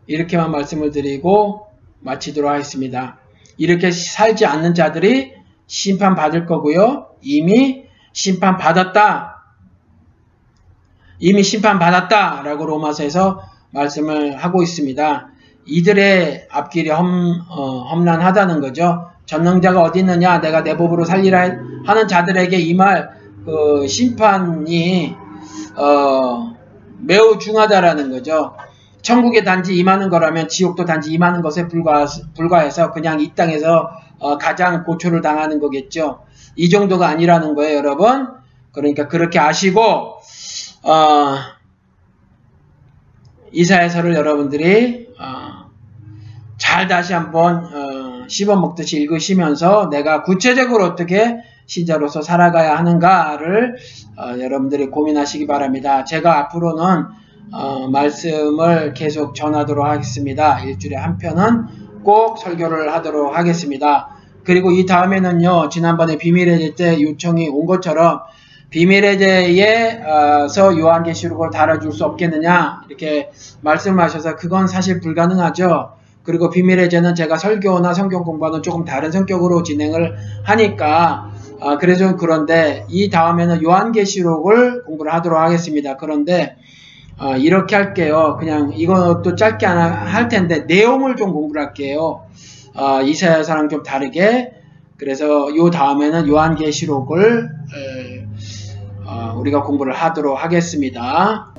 이렇게만 말씀을 드리고 마치도록 하겠습니다. 이렇게 살지 않는 자들이 심판받을 거고요. 이미 심판받았다. 이미 심판받았다. 라고 로마서에서 말씀을 하고 있습니다. 이들의 앞길이 험, 어, 험난하다는 거죠. 전능자가 어디 있느냐 내가 내 법으로 살리라 하는 자들에게 이 말 그 심판이 어, 매우 중하다라는 거죠. 천국에 단지 임하는 거라면 지옥도 단지 임하는 것에 불과, 불과해서 그냥 이 땅에서 어, 가장 고초를 당하는 거겠죠. 이 정도가 아니라는 거예요, 여러분. 그러니까 그렇게 아시고 어, 이사야서를 여러분들이 어, 잘 다시 한번 어, 씹어 먹듯이 읽으시면서 내가 구체적으로 어떻게 신자로서 살아가야 하는가를 어, 여러분들이 고민하시기 바랍니다. 제가 앞으로는 어, 말씀을 계속 전하도록 하겠습니다. 일주일에 한 편은 꼭 설교를 하도록 하겠습니다. 그리고 이 다음에는요, 지난번에 비밀의 제때 요청이 온 것처럼 비밀의 제에서 요한계시록을 달아줄 수 없겠느냐 이렇게 말씀하셔서 그건 사실 불가능하죠. 그리고 비밀의 제는 제가 설교나 성경 공부는 조금 다른 성격으로 진행을 하니까 아, 그래서 그런데 이 다음에는 요한계시록을 공부를 하도록 하겠습니다. 그런데 아, 이렇게 할게요. 그냥 이것도 짧게 하나 할 텐데 내용을 좀 공부를 할게요. 아, 이사야서랑 좀 다르게 그래서 요 다음에는 요한계시록을 에, 어, 우리가 공부를 하도록 하겠습니다.